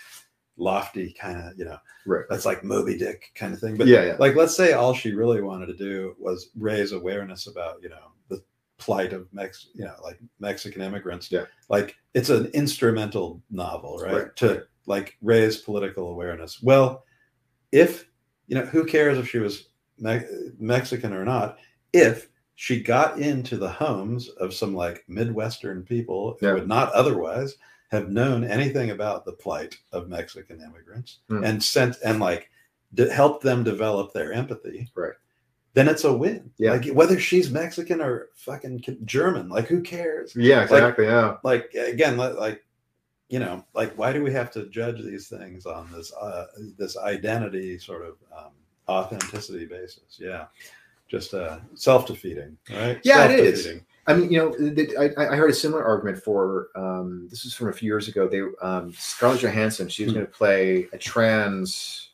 lofty kind of, you know, Right. that's like Moby Dick kind of thing. But yeah, yeah. like, let's say all she really wanted to do was raise awareness about, you know, plight of Mex, you know, like Mexican immigrants. Yeah. Like it's an instrumental novel, right? Right, To like raise political awareness. Well, if you know, who cares if she was Me- Mexican or not? If she got into the homes of some like Midwestern people who Yeah. would not otherwise have known anything about the plight of Mexican immigrants Hmm. and sent and like helped them develop their empathy. Right. Then it's a win. Yeah. Like whether she's Mexican or fucking German, like who cares? Yeah, exactly. yeah. Like again, like you know, like why do we have to judge these things on this uh, this identity sort of um, authenticity basis? Yeah, just uh, self defeating, right? Yeah, it is. I mean, you know, I, I heard a similar argument for um, this was from a few years ago. They um, Scarlett Johansson, she was Hmm. going to play a trans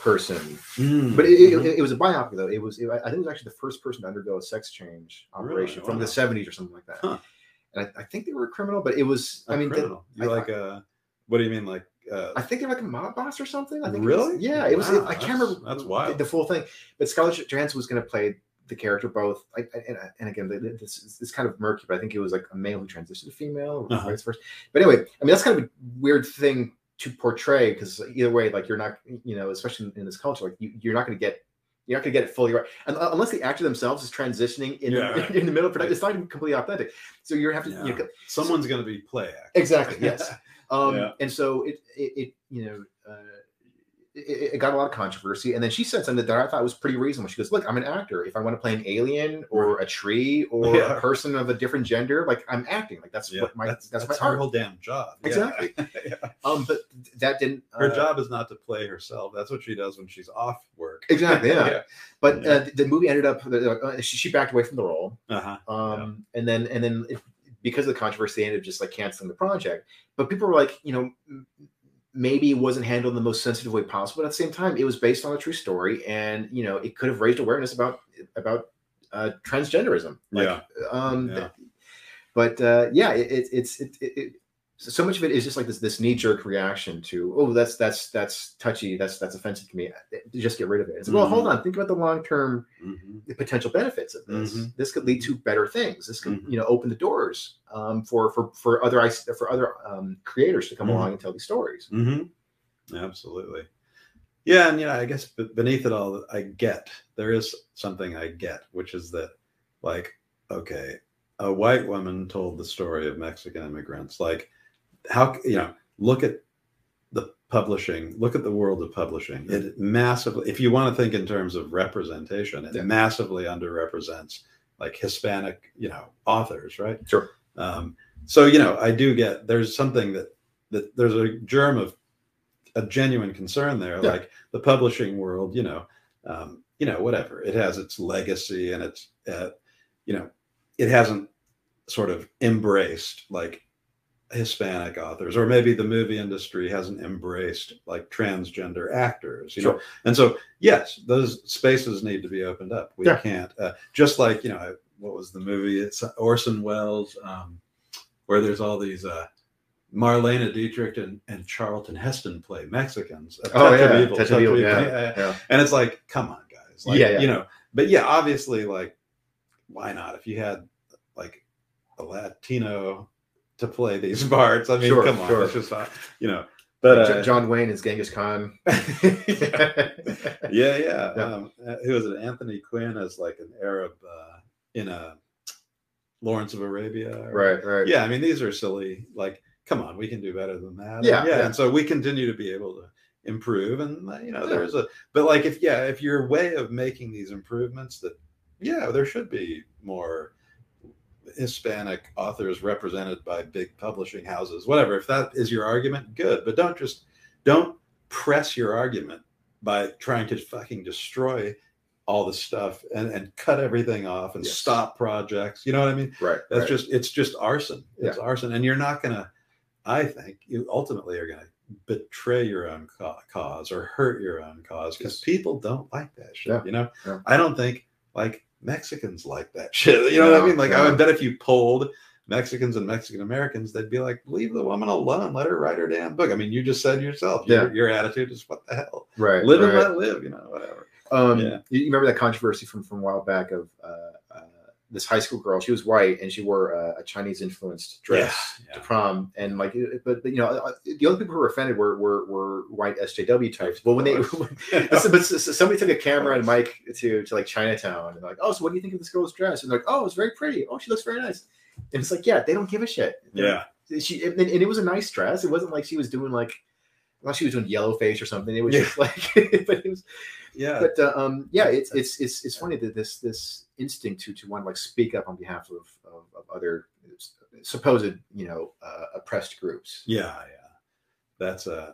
person, Mm, but it, it, mhm. it was a biopic though. It was it, I think it was actually the first person to undergo a sex change operation Really? from Wow. the seventies or something like that. Huh. And I, I think they were a criminal, but it was. A I mean, the- criminal. you I- like uh what do you mean, like? Uh, I think they're like a mob boss or something. I think it was- Really? yeah, it was. Wow, I can't remember. that's the- wild. The, full thing, but Scarlett Johansson was going to play the character both. I, I- and, and again, th- th- this is kind of murky, but I think it was like a male who transitioned to female, or Uh-huh. vice versa. But anyway, I mean that's kind of a weird thing to portray because either way, like you're not, you know, especially in this culture, like you, you're not going to get. You're not going to get it fully right, and, uh, unless the actor themselves is transitioning in, Yeah, right. in the middle of production. It's not even completely authentic, so you have to. You know, someone's going to be play acting. Exactly. Yes. Um, Yeah. And so it, it, it you know, uh, it, it got a lot of controversy. And then she said something that I thought was pretty reasonable. She goes, "Look, I'm an actor. If I want to play an alien or a tree or Yeah. a person of a different gender, like I'm acting. Like that's Yeah, what my that's, that's, my her art. whole damn job. Exactly. Yeah. Um, but that didn't. Her uh, job is not to play herself. That's what she does when she's off work. Exactly. Yeah. But uh, the movie ended up. Uh, she, she backed away from the role. Uh-huh. um, and then and then it, because of the controversy, they ended up just like canceling the project. But people were like, you know, maybe it wasn't handled in the most sensitive way possible. But at the same time, it was based on a true story, and you know, it could have raised awareness about about uh, transgenderism. Like, Yeah. Um, Yeah. But uh, yeah, it, it, it's it, it, it so so much of it is just like this this knee jerk reaction to oh that's that's that's touchy that's that's offensive to me just get rid of it it's like, well hold Mhm. on think about the long term Mhm. the potential benefits of this. Mhm. This could lead to better things. This could, Mhm. you know, open the doors um, for for for other for other um, creators to come along and tell these stories. Mm-hmm. Absolutely. Yeah, and you know, I guess beneath it all, I get there is something I get, which is that, like, okay, a white woman told the story of Mexican immigrants. Like, how you know, look at the publishing, look at the world of publishing. It massively, if you want to think in terms of representation, it Yeah. massively underrepresents like Hispanic, you know, authors, right? Sure. Um, so you know, I do get there's something that that there's a germ of a genuine concern there. Yeah. Like the publishing world, you know, um, you know, whatever it has its legacy and it's, uh, you know, it hasn't sort of embraced like Hispanic authors, or maybe the movie industry hasn't embraced like transgender actors, you know. And so, yes, those spaces need to be opened up. We Yeah. can't uh, just like you know what was the movie? It's Orson Welles, um, where there's all these uh, Marlene Dietrich and, and Charlton Heston play Mexicans. Oh yeah, Evil, Touch Touch Evil, Evil. Yeah, yeah. yeah. And it's like, come on, guys. Like, Yeah, yeah. You know, but yeah, obviously, like, why not? If you had like a Latino to play these parts, I mean, Sure, come on, sure. it's just not, you know. But uh, John Wayne is Genghis Khan. yeah, yeah. Yeah. Um, uh, who is it? Anthony Quinn as like an Arab uh, in a Lawrence of Arabia. or- right, right. Yeah, I mean, these are silly. Like, come on, we can do better than that. Yeah, And yeah. yeah. And so we continue to be able to improve, and uh, you know, Yeah. there's a. But like, if yeah, if your way of making these improvements, that yeah, there should be more Hispanic authors represented by big publishing houses, whatever. If that is your argument, good. But don't just don't press your argument by trying to fucking destroy all the stuff and, and cut everything off and Yes. stop projects. You know what I mean? right. That's right. just it's just arson. It's arson, and you're not gonna. I think you ultimately are gonna betray your own cause or hurt your own cause because Yes. people don't like that shit. Yeah, You know, yeah. I don't think like Mexicans like that shit. You know what I mean? Like I would bet if you polled Mexicans and Mexican Americans, they'd be like, "Leave the woman alone. Let her write her damn book." I mean, you just said yourself. Your, Yeah. your attitude is, "What the hell? right. Live and let live." You know, whatever. Um, Yeah. you, you remember that controversy from from a while back of uh, uh, this high school girl? She was white and she wore uh, a Chinese influenced dress Yeah, to prom, and like, but, but you know, uh, the only people who were offended were were, were white SJW types. But when they, but somebody took a camera and mic to to like Chinatown, and they're like, oh, so what do you think of this girl's dress? And they're like, oh, it's very pretty. Oh, she looks very nice. And it's like, yeah, they don't give a shit. yeah, she and, and it was a nice dress. It wasn't like she was doing like unless she was doing yellow face or something, it was Yeah. just like. but it was, Yeah. but uh, um, yeah, it's it's it's it's funny that this this instinct to to want to like speak up on behalf of of, of other supposed you know uh, oppressed groups. Yeah, yeah. That's uh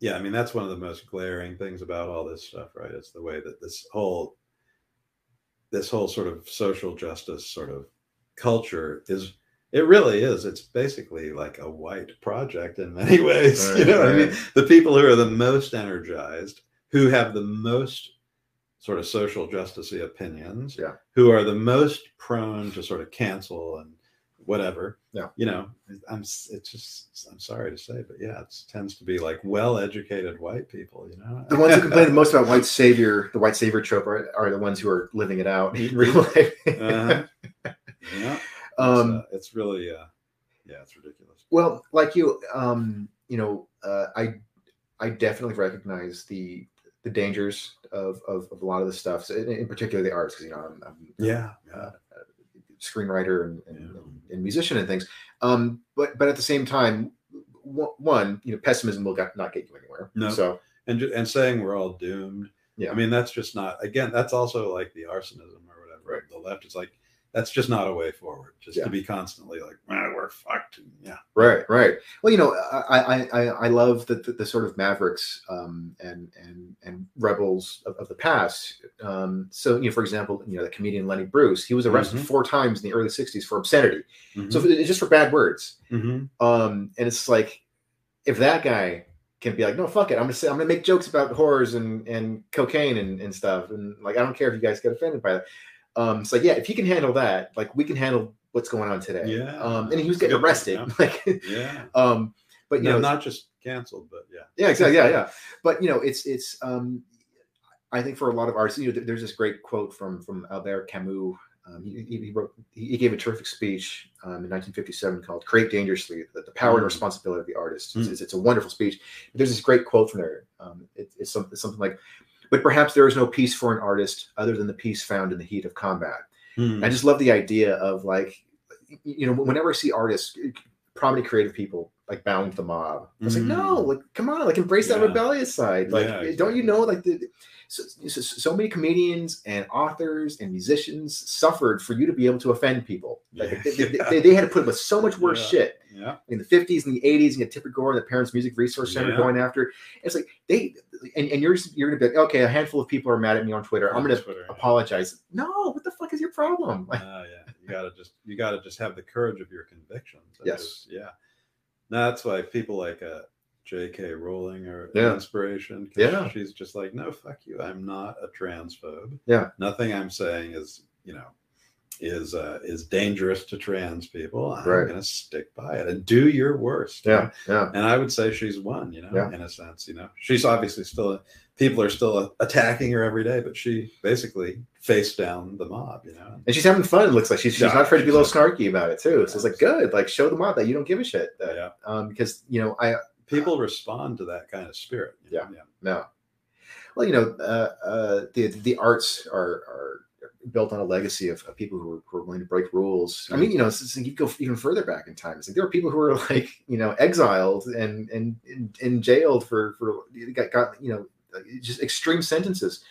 yeah, I mean that's one of the most glaring things about all this stuff, right? It's the way that this whole this whole sort of social justice sort of culture is it really is. It's basically like a white project in many ways. you Right, know what I mean? The people who are the most energized, who have the most sort of social justice opinions, Yeah. who are the most prone to sort of cancel and whatever. Yeah. You know, I'm it's just I'm sorry to say, but yeah, it tends to be like well-educated white people, you know. The ones who complain the most about white savior, the white savior trope, are, are the ones who are living it out in real life. uh-huh. Yeah. It's, um, uh, it's really uh yeah, it's ridiculous. Well, like you, um, you know, uh, I I definitely recognize the the dangers of of, of a lot of the stuff, so in, in particular the arts, because you know I'm, I'm Yeah. uh, screenwriter and, and, Yeah. and musician and things. Um, but but at the same time, one, you know, pessimism will got, not get you anywhere. No. So and and saying we're all doomed. Yeah. I mean, that's just not. Again, that's also like the arsonism or whatever. Right. The left is like that's just not a way forward. Just Yeah. to be constantly like, "Ah, we're fucked. Yeah. Right, right. Well, you know, I I I, love the, the the sort of mavericks um, and and and rebels of, of the past. Um, so, you know, for example, you know, the comedian Lenny Bruce, he was arrested Mhm. four times in the early '60s for obscenity. Mhm. So, it's just for bad words. Mhm. Um, and it's like, if that guy can be like, no, fuck it, I'm gonna say, I'm gonna make jokes about whores and and cocaine and and stuff, and like, I don't care if you guys get offended by that. Um, like, yeah, if he can handle that, like, we can handle what's going on today. Yeah. Um, and he was getting good point, arrested, like. yeah. Um, but you no, know, not just canceled, but yeah. yeah, exactly, yeah, yeah. But you know, it's it's. Um, I think for a lot of artists, you know, there's this great quote from from Albert Camus. Um, he, he, wrote, he gave a terrific speech um, in 1957 called "Create Dangerously: The, the Power and Mm. Responsibility of the Artist." It's, Mm. it's, it's a wonderful speech. There's this great quote from there. Um, it, it's, something, it's something like, "But perhaps there is no peace for an artist other than the peace found in the heat of combat." Hmm. I just love the idea of like, you know, whenever I see artists, prominent creative people like bound to the mob, it's like, Mm. no, like, come on, like, embrace that rebellious side. Like, Yeah, don't you know, like, the so, so, so many comedians and authors and musicians suffered for you to be able to offend people. Like, Yeah. they, they, they, they had to put up with so much worse Yeah. shit Yeah. in the 50s and the 80s. You had Tipper Gore and the Parents Music Resource Center going after. It's like they and, and you're you're gonna be like, okay, a handful of people are mad at me on Twitter. I'm On gonna Twitter, apologize. No, what the fuck is your problem? Like, Ah, yeah. You gotta just you gotta just have the courage of your convictions. and Yes. just- yeah. That's why people like uh J.K. Rowling an Yeah. inspiration. Yeah. She's just like, no, fuck you. I'm not a transphobe. Yeah. Nothing I'm saying is, you know, is uh is dangerous to trans people. I'm Right. gonna stick by it and do your worst. yeah, yeah. And I would say she's won, you know, Yeah. in a sense, you know. She's obviously still people are still attacking her every day, but she basically faced down the mob, you know. And she's having fun. It looks like she's, she's Yeah, not afraid to be a little snarky about it too. So it's like good, like show the mob that you don't give a shit. That, Yeah. Um, because you know I people respond to that kind of spirit. you know? yeah. no. Well, you know, uh, uh, the the arts are are built on a legacy of, of people who are, who are willing to break rules. I mean, you know, it's, it's, you go even further back in time. It's like there are people who are like you know exiled and and and, and jailed for for got, got you know just extreme sentences.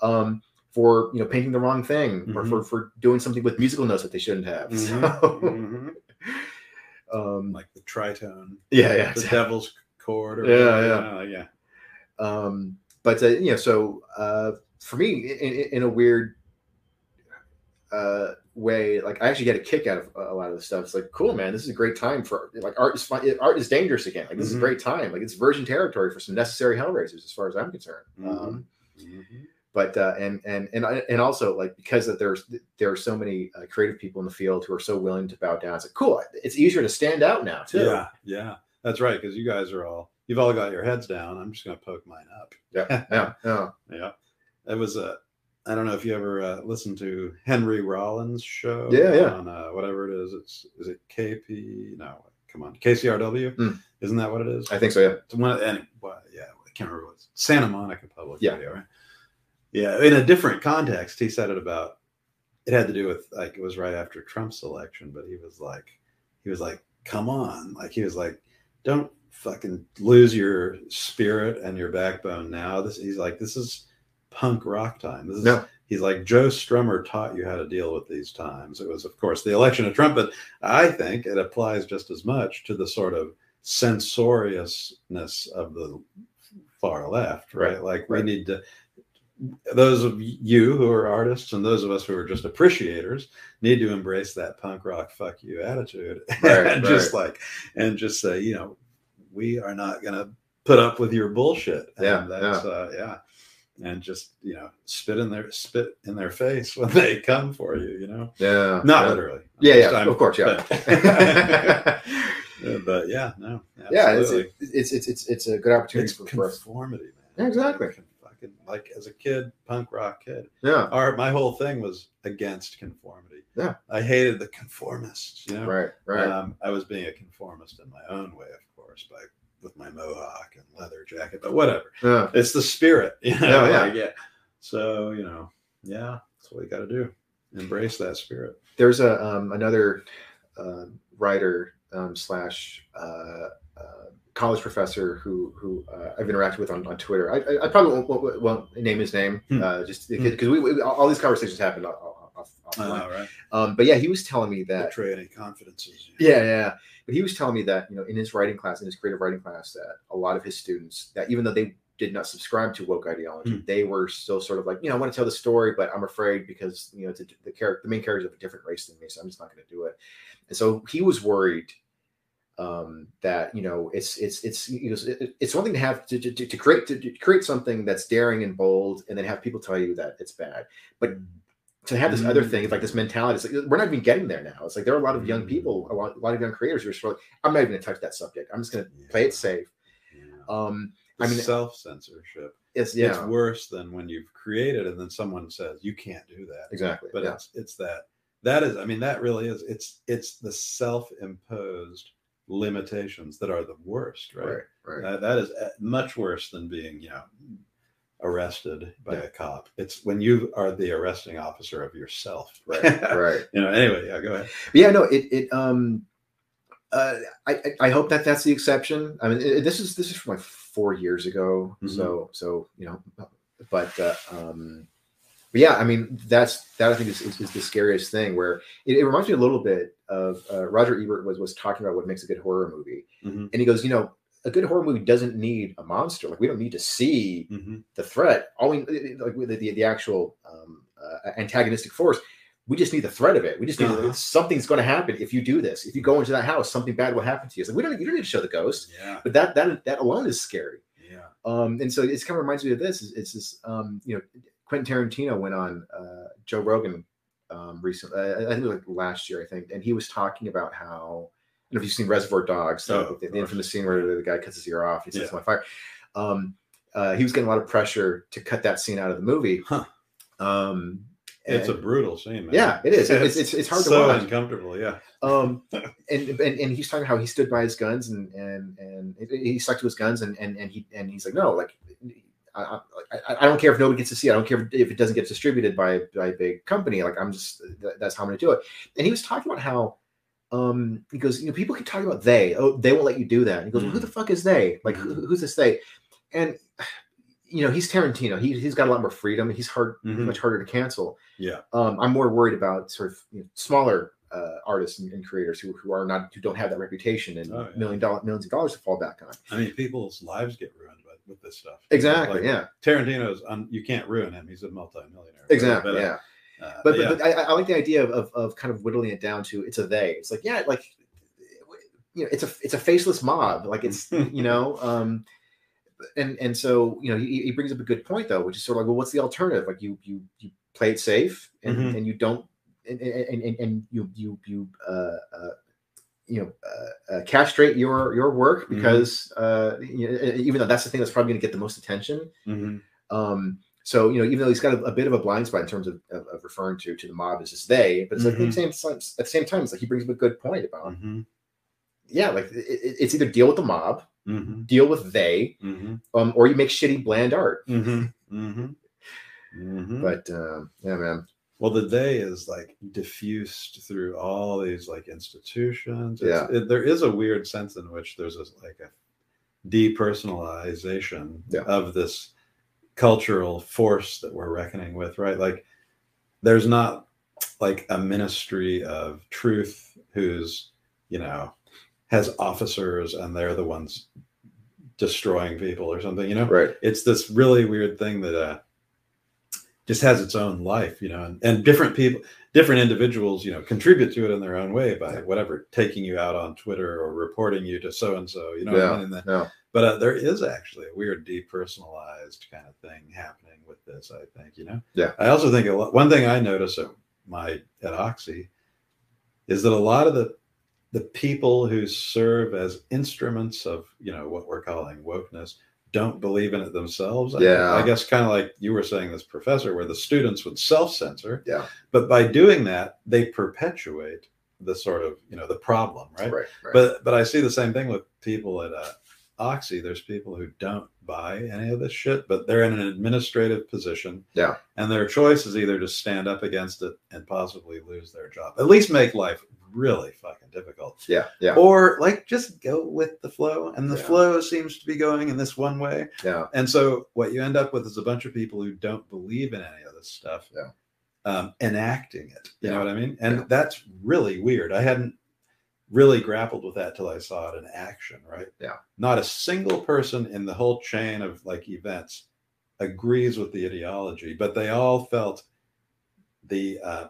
Um, for you know painting the wrong thing or Mhm. for for doing something with musical notes that they shouldn't have. Mhm, So, mhm. um, Like the tritone, yeah, yeah, the devil's chord, or Yeah, whatever, you know, yeah. um but uh, you know so uh for me in, in, in a weird uh way like i actually get a kick out of a lot of the stuff. It's like cool man this is a great time for like art is fun art is dangerous again. Like this is a Mhm. great time. Like it's virgin territory for some necessary hellraisers as far as i'm concerned. Um Mhm. but uh and and and and also like because that there's there are so many uh, creative people in the field who are so willing to bow down it's like cool it's easier to stand out now too. Yeah, yeah, that's right. Because you guys are all you've all got your heads down. I'm just going to poke mine up. yeah yeah yeah yeah. It was a. I don't know if you ever uh, listened to Henry Rollins' show. Yeah, yeah. On uh, whatever it is, it's is it KP? No, come on, KCRW. Mm. Isn't that what it is? i think so yeah It's one, and well, yeah, I can't remember what it's Santa Monica Public Yeah. Radio, right? Yeah, in a different context, he said it about it had to do with like it was right after Trump's election, but he was like, he was like, come on, like he was like, don't fucking lose your spirit and your backbone now. This he's like, this is punk rock time. This is No. he's like Joe Strummer taught you how to deal with these times. It was, of course, the election of Trump, but I think it applies just as much to the sort of censoriousness of the far left, right? Right, Like we need to those of you who are artists and those of us who are just appreciators need to embrace that punk rock fuck you attitude. Right, and just like and just say you know we are not going to put up with your bullshit. And Yeah, that's uh yeah. And just you know spit in their spit in their face when they come for you you know? Yeah. not yeah. literally. Yeah, yeah, I'm- of course, yeah. but, but yeah no Yeah, it's, it's it's it's it's a good opportunity it's for, conformity man. Yeah, exactly. Like as a kid punk rock kid Yeah. our my whole thing was against conformity. Yeah. I hated the conformists. You know, Right. Right. Um, I was being a conformist in my own way, of course, by with my mohawk and leather jacket, but whatever. yeah. It's the spirit. You know? Yeah, yeah. like, yeah. So you know, yeah, that's what we got to do. Embrace that spirit. There's a um, another uh, writer um, slash uh, uh, college professor who who uh, I've interacted with on, on Twitter. I, I, I probably won't, won't, won't name his name Hmm. uh, just because we, we all these conversations happen off, off, off, All offline. right. Um, but yeah, he was telling me that Betray any confidences. Yeah, yeah. But he was telling me that, you know, in his writing class, in his creative writing class, that a lot of his students, that even though they did not subscribe to woke ideology, Hmm. they were still sort of like, you know, I want to tell the story, but I'm afraid because, you know, it's a, the character, the main character is of a different race than me, so I'm just not going to do it. And so he was worried um that you know it's it's it's you know, it's one thing to have to, to, to create to, to create something that's daring and bold and then have people tell you that it's bad but to have this other thing, it's like this mentality, it's like we're not even getting there now. It's like there are a lot of young people, a lot, a lot of young creators who are sort of like, I'm not even going to touch that subject. I'm just going to play it safe. Yeah. Um, The I mean, self censorship. it's It's worse than when you've created and then someone says you can't do that. exactly. but yeah. it's it's that that is i mean that really is it's it's the self-imposed limitations that are the worst right, right, right. That, that is uh, much worse than being you know arrested by Yeah. a cop it's when you are the arresting officer of yourself right, right. you know anyway yeah go ahead yeah, no, it it um, uh, I I- hope that that's the exception. I mean, it, this is this is from like four years ago, Mhm. so so you know, but uh, um, but yeah, I mean, that's that I think is, is, is the scariest thing. Where it, it reminds me a little bit of uh, Roger Ebert was was talking about what makes a good horror movie, Mhm. and he goes, you know, a good horror movie doesn't need a monster. Like we don't need to see hmm the threat. All we like the the, the actual um, uh, antagonistic force. We just need the threat of it. We just need Uh-huh. something's going to happen if you do this. If you go into that house, something bad will happen to you. It's like we don't you don't need to show the ghost, yeah but that that that alone is scary. yeah Um, and so it's kind of reminds me of this. It's, it's this, um, you know, Quentin Tarantino went on uh, Joe Rogan um, recently. Uh, I think it was like last year, I think, and he was talking about how. I don't know if you've seen Reservoir Dogs, Oh, the, the, the infamous scene where the guy cuts his ear off, he sets Yeah. on fire. Um, uh, he was getting a lot of pressure to cut that scene out of the movie. Huh. Um, it's a brutal scene man. yeah, it is. It's, it's, it's hard so to watch uncomfortable yeah um and, and and he's talking how he stood by his guns and and and he stuck to his guns and and and he and he's like no like I, I, don't care if nobody gets to see it. I don't care if it doesn't get distributed by by a big company. Like I'm just that, that's how I'm going to do it. And he was talking about how um he goes you know people can talk about they oh they won't let you do that. And he goes well, who the fuck is they like who, who's this they and you know he's Tarantino. He he's got a lot more freedom. He's hard Mhm. much harder to cancel. yeah Um, I'm more worried about sort of you know, smaller uh, artists and, and creators who, who are not who don't have that reputation and Oh, yeah. million dollar millions of dollars to fall back on. i mean people's lives get ruined by, with this stuff Exactly. Like, yeah. Tarantino's um, you can't ruin him. He's a multimillionaire. Exactly. But, uh, yeah. uh, But yeah. but, but I, I like the idea of, of of kind of whittling it down to it's a they. It's like yeah, like you know, it's a it's a faceless mob. Like it's you know. um and and so you know he, he brings up a good point though, which is sort of like, well, what's the alternative? Like you you you play it safe and Mhm. and you don't and and, and, and you you you uh, uh you know uh, uh, castrate your your work Mhm. because uh you know, even though that's the thing that's probably going to get the most attention Mhm. um so you know even though he's got a, a bit of a blind spot in terms of, of, of referring to to the mob as just they but it's like at the same time at the same time it's like he brings up a good point about Mhm. yeah like it, it- it's either deal with the mob Mhm. deal with they um or you make shitty bland art but um yeah man Well, the day is like diffused through all these like institutions. It's- Yeah. it- there is a weird sense in which there's a, like a depersonalization Yeah. of this cultural force that we're reckoning with, right? Like there's not like a ministry of truth who's, you know, has officers and they're the ones destroying people or something, you know? Right. It's this really weird thing that uh just has its own life, you know, and, and different people, different individuals, you know, contribute to it in their own way by whatever, taking you out on Twitter or reporting you to so and so, you know. what I Yeah. mean? And the- No. but uh, there is actually a weird depersonalized kind of thing happening with this. I think you know. Yeah. I also think a lot, one thing I notice at my at Oxy is that a lot of the the people who serve as instruments of you know what we're calling wokeness don't believe in it themselves. I- Yeah. I, guess kind of like you were saying, this professor, where the students would self censor. Yeah. But by doing that, they perpetuate the sort of you know the problem, right? Right. Right. But but I see the same thing with people at uh, Oxy. There's people who don't buy any of this shit, but they're in an administrative position. Yeah. And their choice is either to stand up against it and possibly lose their job, at least make life really fucking difficult, yeah. Yeah. or like just go with the flow. And the Yeah. flow seems to be going in this one way. Yeah. And so what you end up with is a bunch of people who don't believe in any of this stuff, Yeah. um, enacting it. You know what I mean? And Yeah. that's really weird. I hadn't really grappled with that till I saw it in action. Right? Yeah. Not a single person in the whole chain of like events agrees with the ideology, but they all felt the uh,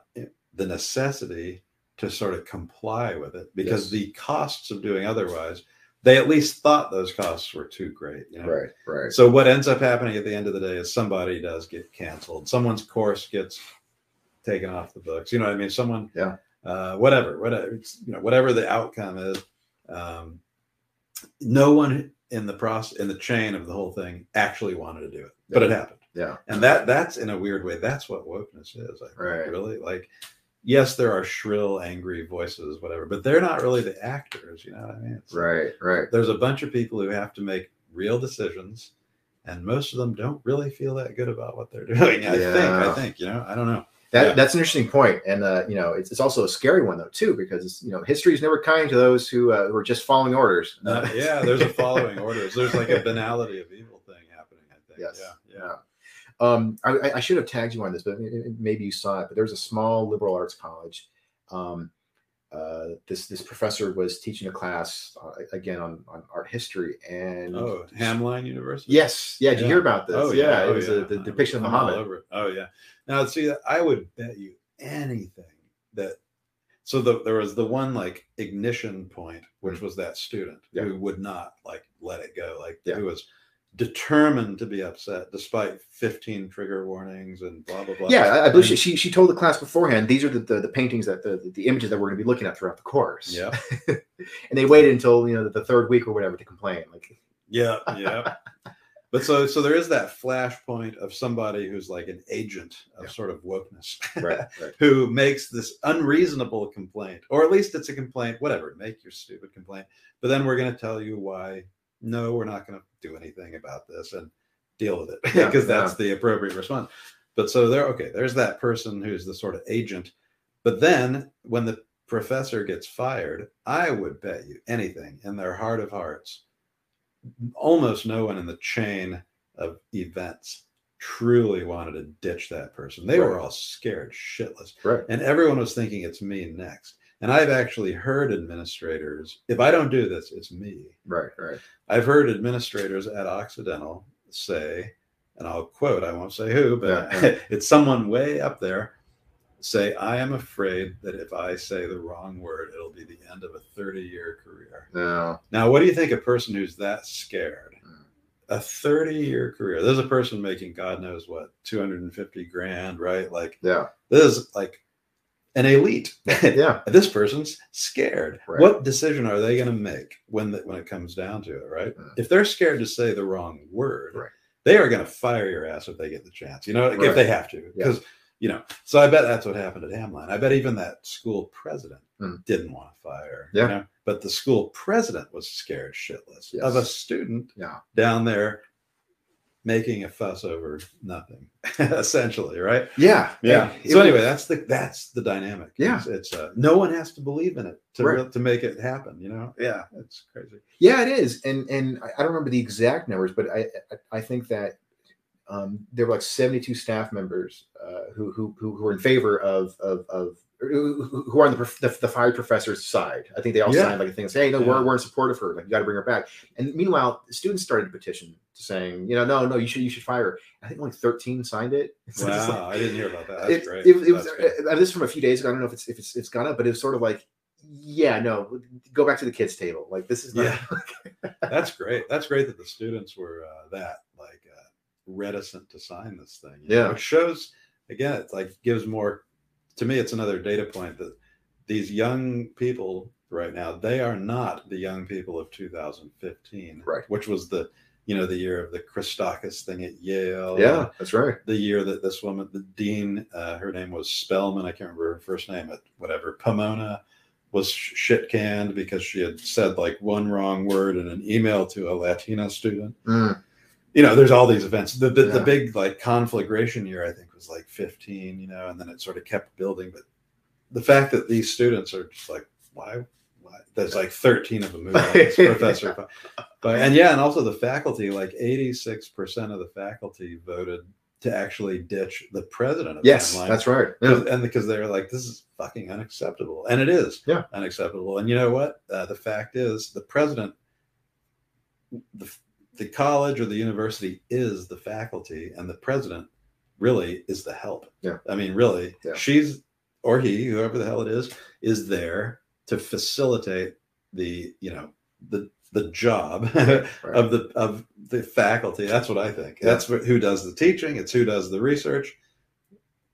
the necessity to sort of comply with it because Yes. the costs of doing otherwise they at least thought those costs were too great you know Right. Right. so what ends up happening at the end of the day is somebody does get canceled. Someone's course gets taken off the books. You know what I mean? Someone, Yeah. uh, whatever, whatever, it's, you know, whatever the outcome is. Um, no one in the process, in the chain of the whole thing, actually wanted to do it, but it happened. Yeah. And that that's in a weird way. That's what wokeness is. I think, Right. Really, like, yes, there are shrill, angry voices, whatever, but they're not really the actors. You know what I mean? It's- Right. Right. there's a bunch of people who have to make real decisions and most of them don't really feel that good about what they're doing i think i think you know i don't know That, Yeah. That's an interesting point, and uh, you know, it's, it's also a scary one though too, because you know, history is never kind to those who uh, who are just following orders. Uh, yeah there's a following orders there's like a banality of evil thing happening i think Yes. yeah yeah Yeah. Um, I, I- should have tagged you on this, but maybe- you saw it. But there's a small liberal arts college. Um, uh, this this professor was teaching a class uh, again on, on art history, and oh hamline university yes, yeah. Did you hear about this? oh yeah, yeah, it oh, was yeah. a, the depiction of Muhammad. oh yeah now see i would bet you anything that so the, there was the one like ignition point which was that student who would not like let it go like who was determined to be upset despite 15 trigger warnings and blah blah blah Yeah, I, believe she, she she told the class beforehand. These are the, the, the paintings that the, the images that we're going to be looking at throughout the course. yeah and they waited until you know the third week or whatever to complain. Like, yeah yeah but so so there is that flashpoint of somebody who's like an agent of Yeah. sort of wokeness right, right. who makes this unreasonable complaint, or at least it's a complaint, whatever, make your stupid complaint. But then we're going to tell you why, no, we're not going to do anything about this and deal with it Yeah, because that's the appropriate response. But so there, okay, there's that person who's the sort of agent. But then when the professor gets fired, I would bet you anything in their heart of hearts, almost no one in the chain of events truly wanted to ditch that person. They were all scared shitless. Right. And everyone was thinking it's me next. And I've actually heard administrators, if I don't do this, it's me. Right, right. I've heard administrators at Occidental say, and I'll quote, I won't say who, but Yeah, it's someone way up there say, I am afraid that if I say the wrong word, it'll be the end of a 30 year career. No. Now, what do you think a person who's that scared? Mm. A 30 year career. There's a person making God knows what, 250 grand, right? Like, Yeah. this is like an elite. Yeah. this person's scared. Right. What decision are they going to make when the, when it comes down to it, right? Mm. If they're scared to say the wrong word, Right. they are going to fire your ass if they get the chance. You know, Right. if they have to, Yeah. because you know. So I bet that's what happened at Hamline. I bet even that school president Mm. didn't want to fire. Yeah. You know? But the school president was scared shitless Yes. of a student Yeah. down there making a fuss over nothing, essentially, right? Yeah, Yeah. So anyway, that's the that's the dynamic. Yeah. It's, it's uh, no one has to believe in it to Right. to make it happen. You know. Yeah, it's crazy. Yeah, it is, and and I don't remember the exact numbers, but I, I think that um, there were like seventy two staff members uh, who, who who were in favor of of of who are on the, prof- the the fired professor's side. I think they all Yeah. signed like a thing saying, "Hey, no, Yeah. we're we're in support of her. Like, you got to bring her back." And meanwhile, students started a petition saying, "You know, no, no, you should you should fire her." I think only thirteen signed it. So Wow, like- I didn't hear about that. That's it, great. it, it was That's great. uh, this is from a few days ago. I don't know if it's if it's it's gone up, but it was sort of like, yeah, no, go back to the kids' table. Like this is not, Yeah. That's great. That's great that the students were uh, that reticent to sign this thing. you know, Yeah. which shows again, it's like gives more. To me, it's another data point that these young people right now they are not the young people of 2015, Right. Which was the you know the year of the Christakis thing at Yale. yeah, that's right. the year that this woman, the dean, uh, her name was Spellman. I can't remember her first name, at whatever. Pomona was shit canned because she had said like one wrong word in an email to a Latina student. Mm, You know, there's all these events. The the, the big like conflagration year, I think, was like 15. You know, and then it sort of kept building. But the fact that these students are just like, why? why? There's like 13 of them this professor. But and yeah, and also the faculty, like 86% of the faculty voted to actually ditch the president of yes, that's right. Yeah. and because they're like, this is fucking unacceptable, and it is Yeah. unacceptable. And you know what? Uh, the fact is, the president, the the college or the university is the faculty, and the president really is the help. Yeah. I mean, really, Yeah. she's or he, whoever the hell it is, is there to facilitate the you know the the job Right. of the of the faculty. That's what I think. Yeah. That's what, who does the teaching. It's who does the research.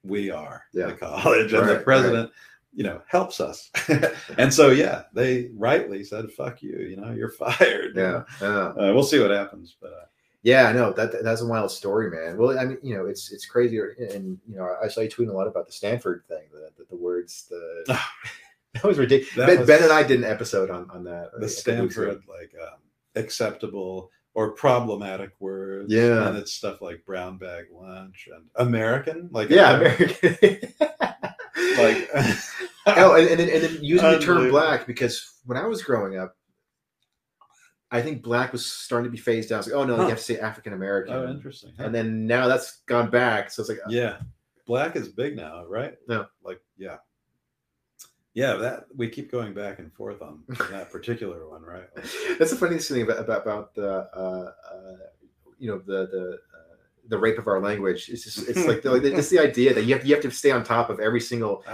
We are Yeah. the college, and Right, the president, you know, helps us. and so, yeah, they rightly said, "Fuck you." You know, you're fired. yeah, yeah. Uh, we'll see what happens, but uh, yeah. No, that that's a wild story, man. Well, I mean, you know, it's it's crazy, and you know, I saw you tweeting a lot about the Stanford thing, the the, the words, the that was ridiculous. That Ben, was- ben and I did an episode on on that. the ago. Stanford like um, acceptable or problematic words. Yeah. and it's stuff like brown bag lunch and American, like Yeah, uh, American. Like oh, and, and then, and then using the term black because when I was growing up, I think black was starting to be phased out. It's like, oh no, Huh. you have to say African American. oh, interesting. and then now that's gone back. So it's like, yeah black is big now right Yeah. like yeah yeah that we keep going back and forth on that particular one right Like, that's the funniest thing about about, about the uh, uh, you know the the uh, the rape of our language. It's just it's like the, it's the idea that you have you have to stay on top of every single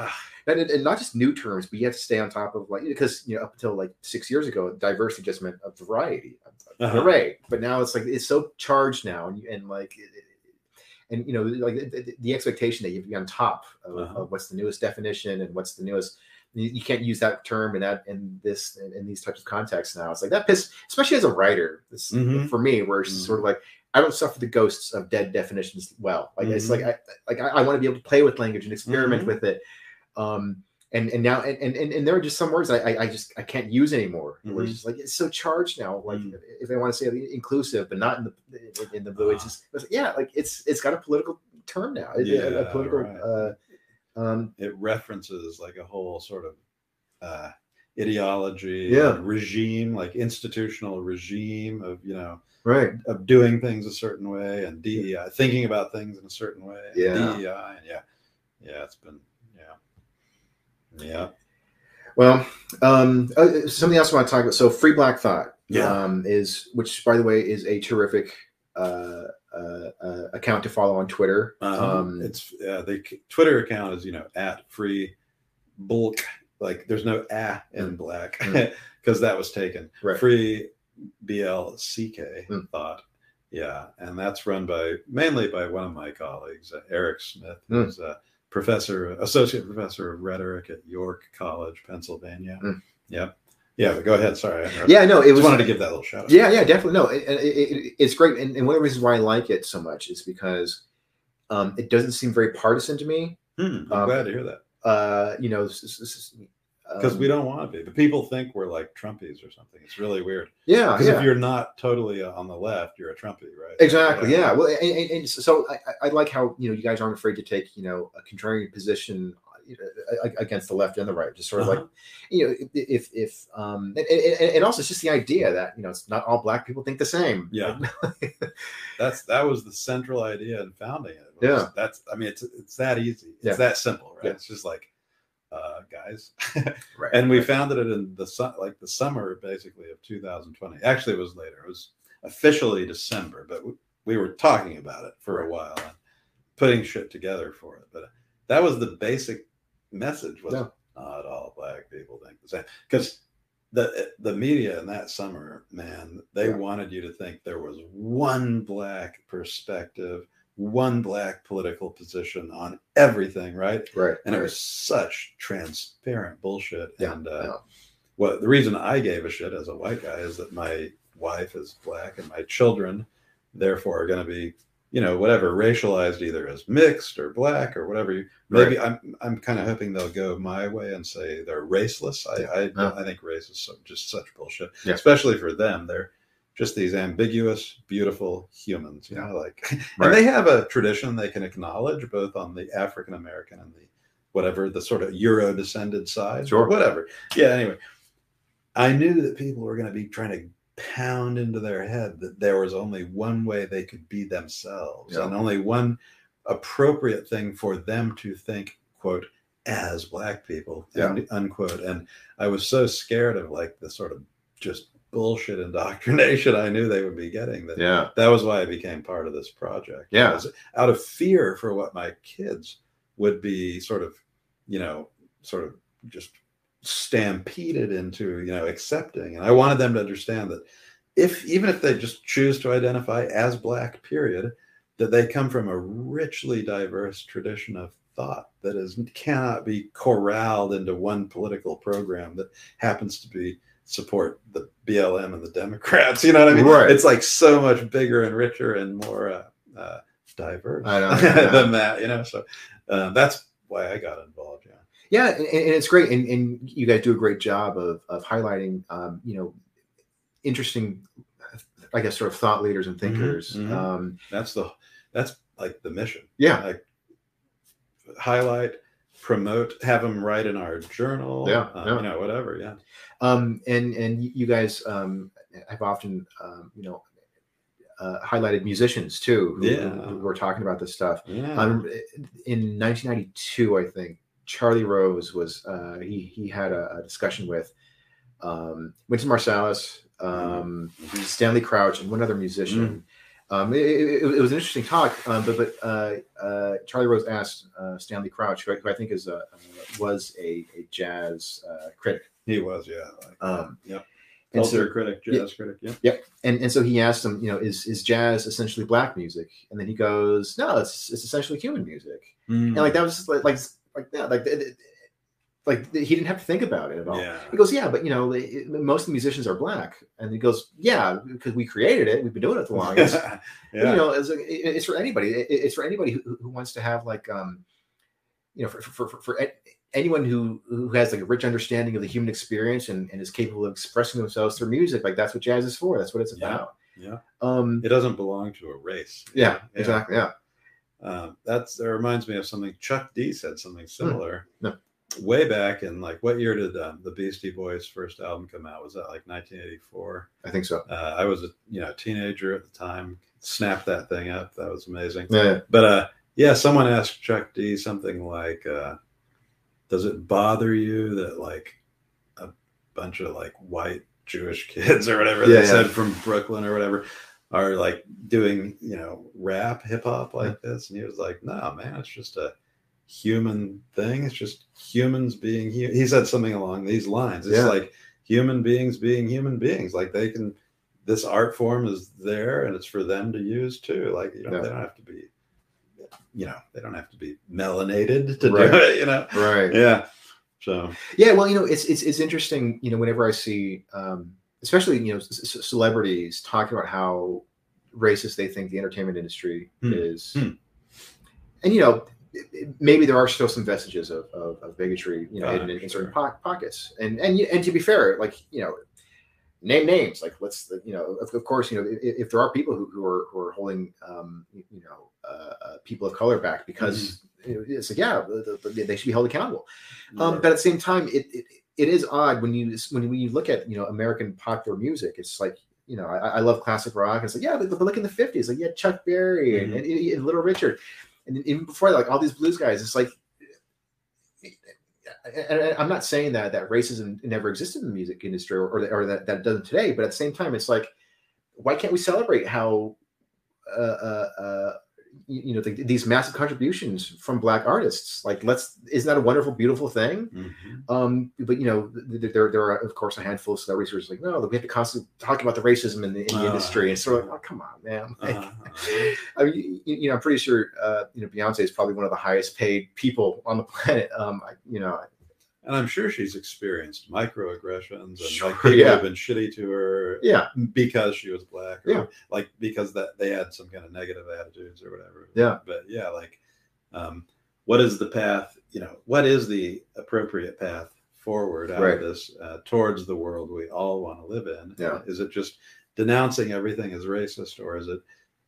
and, and not just new terms, but you have to stay on top of like because you know up until like six years ago, diversity just meant a variety, a- Uh-huh. array. But now it's like it's so charged now, and, and like. It, it- and you know, like the, the- expectation that you have to be on top of, Uh-huh. of what's the newest definition and what's the newest you, you can't use that term in that in this in, in these types of contexts now. It's like that piss, especially as a writer. This Mhm. for me, where it's Mhm. sort of like I don't suffer the ghosts of dead definitions. Well, like it's Mhm. like I like I, I want to be able to play with language and experiment Mhm. with it. Um, and and now and, and and there are just some words I I, I just I can't use anymore. Where it's just like it's so charged now. Like Mhm. if I want to say inclusive, but not in the in, in the blue, it's Ah. just it's yeah, like it's it's got a political term now. It- a- a, Yeah, political. right. Uh, um, it references like a whole sort of uh ideology Yeah. regime like institutional regime of you know right. of doing things a certain way and DEI, thinking about things in a certain way. and Yeah. DEI, and yeah, yeah, it's been, yeah, yeah, Well, um, uh, something else I want to talk about. So, Free Black Thought, Yeah. um, is which, by the way, is a terrific uh, uh, uh, account to follow on Twitter. um, Um, it's uh, the Twitter account is you know at free bulk, like there's no a in Mm. black Mm. because that was taken. Right. Free B L C K Mm. thought. Yeah, and that's run by mainly by one of my colleagues, uh, Erec Smith, Mm. who's a professor, associate professor of rhetoric at York College, Pennsylvania. Mm. Yep. Yeah, but go ahead. Sorry. I yeah, no, it I was just wanted to give that little shout out. Yeah, yeah, definitely. No, it, it, it, it's great, and, and one of the reasons why I like it so much is because um, it doesn't seem very partisan to me. Hmm, I'm Um, glad to hear that. Uh, you know, because um, we don't want to be. But people think we're like Trumpies or something. It's really weird. yeah, Because yeah. if you're not totally uh, on the left, you're a Trumpy, right? Exactly. Yeah. Well, and, and, and so I, I- like how you know you guys aren't afraid to take you know a contrarian position against the left and the right. Just sort of Uh-huh. like you know if if um and, and, also it's just the idea that you know it's not all black people think the same. Yeah. That's that was the central idea in founding it. was Yeah. That's I mean it's it's that easy. It's Yeah. that simple, right? Yeah. It's just like uh guys. right. and we right. founded it in the su- like the summer basically of 2020. Actually it was later. It was officially December, but we, we were talking about it for a while and putting shit together for it. But that was the basic message was Yeah. not all black people think the same because the the media in that summer man they Yeah. wanted you to think there was one black perspective one black political position on everything right? Right. and it was such transparent bullshit. Yeah, and uh yeah. what the reason i gave a shit as a white guy is that my wife is black and my children therefore are going to be you know whatever racialized either as mixed or black or whatever you maybe i'm i'm kind of hoping they'll go my way and say they're raceless. I I, Yeah. I think race is so, just such bullshit especially for them. They're just these ambiguous beautiful humans you know like Right. and they have a tradition they can acknowledge both on the african american and the whatever the sort of euro descended side Sure. whatever yeah anyway i knew that people were going to be trying to pound into their head that there was only one way they could be themselves Yeah. and only one appropriate thing for them to think quote as black people and unquote and i was so scared of like the sort of just bullshit indoctrination i knew they would be getting that yeah. that was why I became part of this project. Yeah. Out of fear for what my kids would be sort of, you know, sort of just stampeded into, you know, accepting. And I wanted them to understand that if even if they just choose to identify as black, period, that they come from a richly diverse tradition of thought that is cannot be corralled into one political program that happens to be support the BLM and the Democrats. You know what I mean? Right. It's like so much bigger and richer and more uh, uh, diverse I know, yeah. than that. You know, so uh, that's why I got involved. Yeah. Yeah, and, and it's great, and, and you guys do a great job of of highlighting, um, you know, interesting, I guess, sort of thought leaders and thinkers. mhm. Um, That's the that's like the mission. yeah, Like highlight, promote, have them write in our journal. Yeah, uh, yeah. you know, whatever. Yeah. um, and and you guys um, have often, um, you know, uh, highlighted musicians too, who, Yeah. who were talking about this stuff. Yeah. Um, in 1992, I think Charlie Rose was uh, he he had a, a discussion with um, Wynton Marsalis, um, Mhm. Stanley Crouch, and one other musician. Um, it, it- it was an interesting talk, um, but but uh, uh, Charlie Rose asked uh, Stanley Crouch, who I, who I think is a, uh, was a, a jazz uh, critic, he was. Yeah. Like, Um, yep. and so- critic, jazz critic. Yeah. yeah. and and so he asked him, you know, is is jazz essentially black music? And then he goes, no, it's it's essentially human music. And like that was just like like like yeah, like it- like he didn't have to think about it at all. Yeah. He goes, yeah, but you know, most of the musicians are black, and he goes, yeah, because we created it, we've been doing it the longest. yeah. You know, it's, it- it's for anybody. It- It's for anybody who, who wants to have like, um, you know, for for, for, for anyone who who has like a rich understanding of the human experience and, and is capable of expressing themselves through music. Like that's what jazz is for. That's what it's Yeah. about. yeah. Um, It doesn't belong to a race. yeah, exactly. Yeah. Um, that's that reminds me of something Chuck D said something similar. Hmm. No. Way back in like what year did um, the Beastie Boys first album come out? Was that like 1984? I think so. Uh, I was a you know teenager at the time. Snapped that thing up. That was amazing. Yeah. But uh, yeah, someone asked Chuck D something like, uh, "Does it bother you that like a bunch of like white Jewish kids or whatever Yeah, they yeah. said from Brooklyn or whatever are like doing you know rap hip hop like this?" And he was like, "No, man, it's just a human thing. It's just humans being hu-. He said something along these lines. It's Yeah. like human beings being human beings. Like they can." This art form is there, and it's for them to use too. Like you know, Yeah. they don't have to be you know, they don't have to be melanated to Right. do it, you know. Right. Yeah. So Yeah, well, you know, it's it's it's interesting. You know, whenever I see, um, especially you know, c- celebrities talking about how racist they think the entertainment industry Hmm. is, Hmm. and you know, maybe there are still some vestiges of, of, of bigotry, you know, hidden in, in certain sure. po- pockets. And and and to be fair, like you know, name names. Like let's you know, of, of course, you know, if, if there are people who, who are who are holding, um, you know, uh, uh, people of color back because you know, it's like yeah, the, the, they should be held accountable. Um, but at the same time, it, it it is odd when you when you look at you know American popular music. It's like you know I, I love classic rock. It's like yeah, but, but look in the fifties, like yeah, Chuck Berry and, and, and Little Richard, and even before that, like all these blues guys. It's like. And I'm not saying that that racism never existed in the music industry or, or, that, or that that doesn't today, but at the same time, it's like, why can't we celebrate how uh, uh, uh, you, know the, these massive contributions from black artists like let's isn't that a wonderful beautiful thing Mhm. um but you know th- th- there, there are of course a handful of celebrities who are like no we have to constantly talk about the racism in the, in the Ah. industry and sort of like oh come on man like, Uh-huh. I mean, you, you know i'm pretty sure uh you know beyonce is probably one of the highest paid people on the planet um I, you know And I'm sure she's experienced microaggressions and Sure, like people yeah. have been shitty to her yeah because she was black or Yeah. like because that they had some kind of negative attitudes or whatever. Yeah. But yeah, like um what is the path, you know, what is the appropriate path forward out Right. of this uh, towards the world we all want to live in? Yeah. Is it just denouncing everything as racist or is it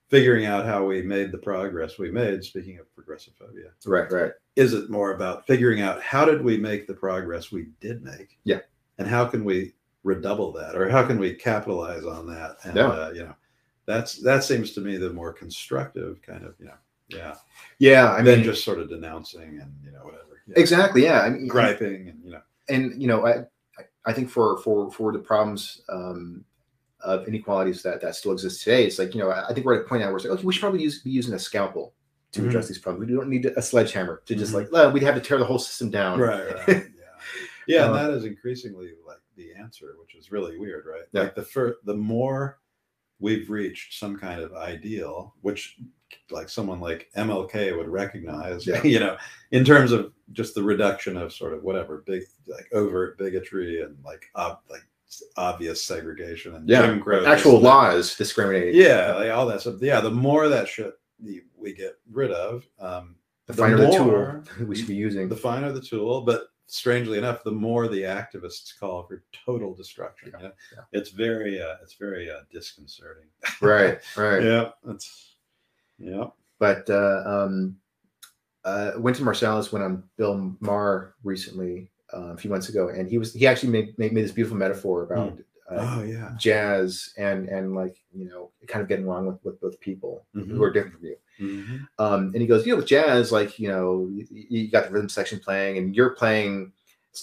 figuring out how we made the progress we made speaking of progressophobia? right right. Is it more about figuring out how did we make the progress we did make? Yeah. and how can we redouble that or how can we capitalize on that? And Yeah. uh, you know that's that seems to me the more constructive kind of you know yeah. Yeah i mean just sort of denouncing and you know whatever. Exactly yeah i mean griping and you know. and you know, I I- I think for for for the problems um, of inequalities that that still exist today, it's like you know, I I think we're at a point now where it's like, okay, we should probably use be using a scalpel to Mhm. address these problems. We don't need a sledgehammer to just Mhm. like well, we'd have to tear the whole system down. right right yeah yeah Uh, and that is increasingly like the answer which is really weird right Yeah. like the first the more we've reached some kind of ideal which like someone like mlk would recognize Yeah. you know in terms of just the reduction of sort of whatever big like overt bigotry and like ob- like obvious segregation and Yeah, Jim Crow Actual that. laws discriminate. yeah like all that stuff yeah the more that shit we get rid of um the finer the, tool we should be using. the finer the tool but strangely enough the more the activists call for total destruction Yeah, yeah, it's very uh it's very uh disconcerting right, right. yeah that's yeah But uh, um, uh, Wynton Marsalis went on Bill Maher recently uh, a few months ago, and he was he actually made made, made this beautiful metaphor about uh, oh yeah jazz and and like you know kind of getting along with with both people Mhm. who are different from you. Mhm. Um, and he goes, you know, with jazz, like you know, you, you got the rhythm section playing, and you're playing,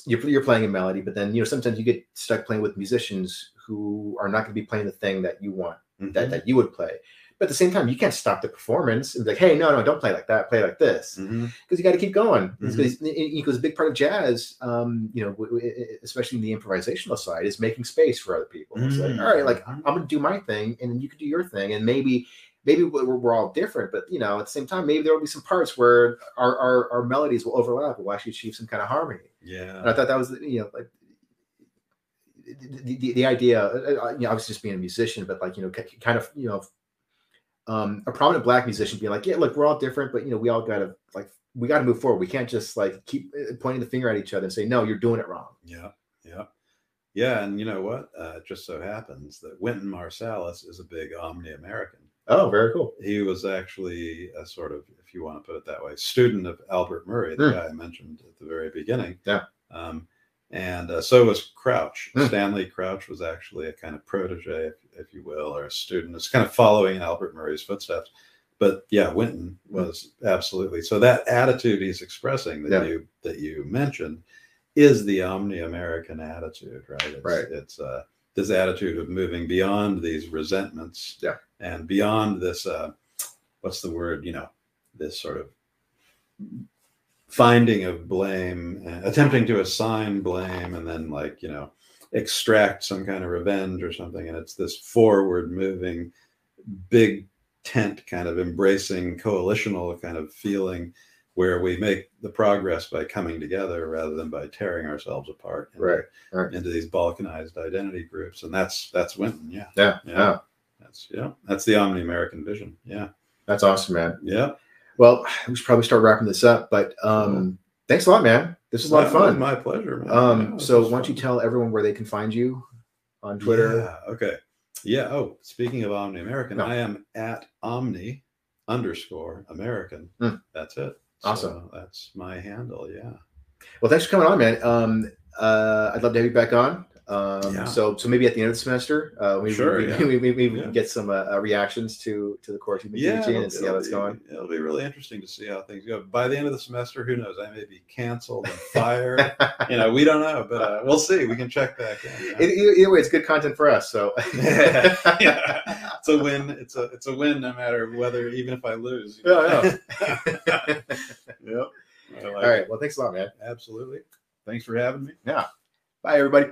you're, you're playing a melody, but then you know sometimes you get stuck playing with musicians who are not going to be playing the thing that you want that Mhm. that you would play. But at the same time, you can't stop the performance and be like, hey, no, no, don't play like that, play like this, because Mhm. you got to keep going. Because because a big part of jazz, um, you know, w- w- especially in the improvisational side, is making space for other people. It's like, all right, like I'm going to do my thing, and then you can do your thing, and maybe maybe we're, we're all different, but you know, at the same time, maybe there will be some parts where our, our, our melodies will overlap. We'll actually achieve some kind of harmony. Yeah. And I thought that was, you know, like the, the, the idea, uh, uh, you know, I was just being a musician, but like, you know, kind of, you know, um, a prominent black musician being like, yeah, look, we're all different, but you know, we all got to like, we got to move forward. We can't just like keep uh, pointing the finger at each other and say, no, you're doing it wrong. yeah yeah yeah and you know what uh it just so happens that Wynton Marsalis is a big omni-American Oh, very cool. he was actually a sort of, if you want to put it that way, student of Albert Murray, the Hmm. guy I mentioned at the very beginning. Yeah. Um, and uh, so was Crouch. Hmm. Stanley Crouch was actually a kind of protege, if, if you will, or a student. It's kind of following Albert Murray's footsteps. But yeah, Wynton was absolutely so. That attitude he's expressing that Yeah. you that you mentioned is the omni-American attitude, right? It's, Right. It's uh, this attitude of moving beyond these resentments Yeah. and beyond this uh what's the word you know this sort of finding of blame uh, attempting to assign blame and then like you know extract some kind of revenge or something and it's this forward moving big tent kind of embracing coalitional kind of feeling where we make the progress by coming together rather than by tearing ourselves apart into, Right, right. into these balkanized identity groups and that's that's Wynton yeah Yeah. Yeah. Yeah. that's yeah that's the omni-american vision yeah That's awesome, man. yeah Well, we should probably start wrapping this up, but um, thanks a lot, man. This was a lot of fun. My pleasure, man. Um, Yeah, so why don't you tell everyone where they can find you on Twitter? Yeah, okay. Yeah. Oh, speaking of Omni American, No. I am at Omni underscore American. Hmm. That's it. Awesome. So that's my handle. Yeah. Well, thanks for coming on, man. Um, uh, I'd love to have you back on. Um, Yeah. So, so maybe at the end of the semester, uh, we, Sure, we, yeah. we, we, we, Yeah. get some uh, uh, reactions to to the course you've been Yeah. teaching and see how it's going. It'll be really interesting to see how things go. By the end of the semester, who knows? I may be canceled and fired. you know, we don't know, but uh, we'll see. We can check back in. you know? Either, way, it's good content for us. So, yeah. It's a win. It's a it's a win no matter whether even if I lose. you know? Yeah, yep. I like All right. it. Well, thanks a lot, man. Absolutely. Thanks for having me. Yeah. Bye, everybody.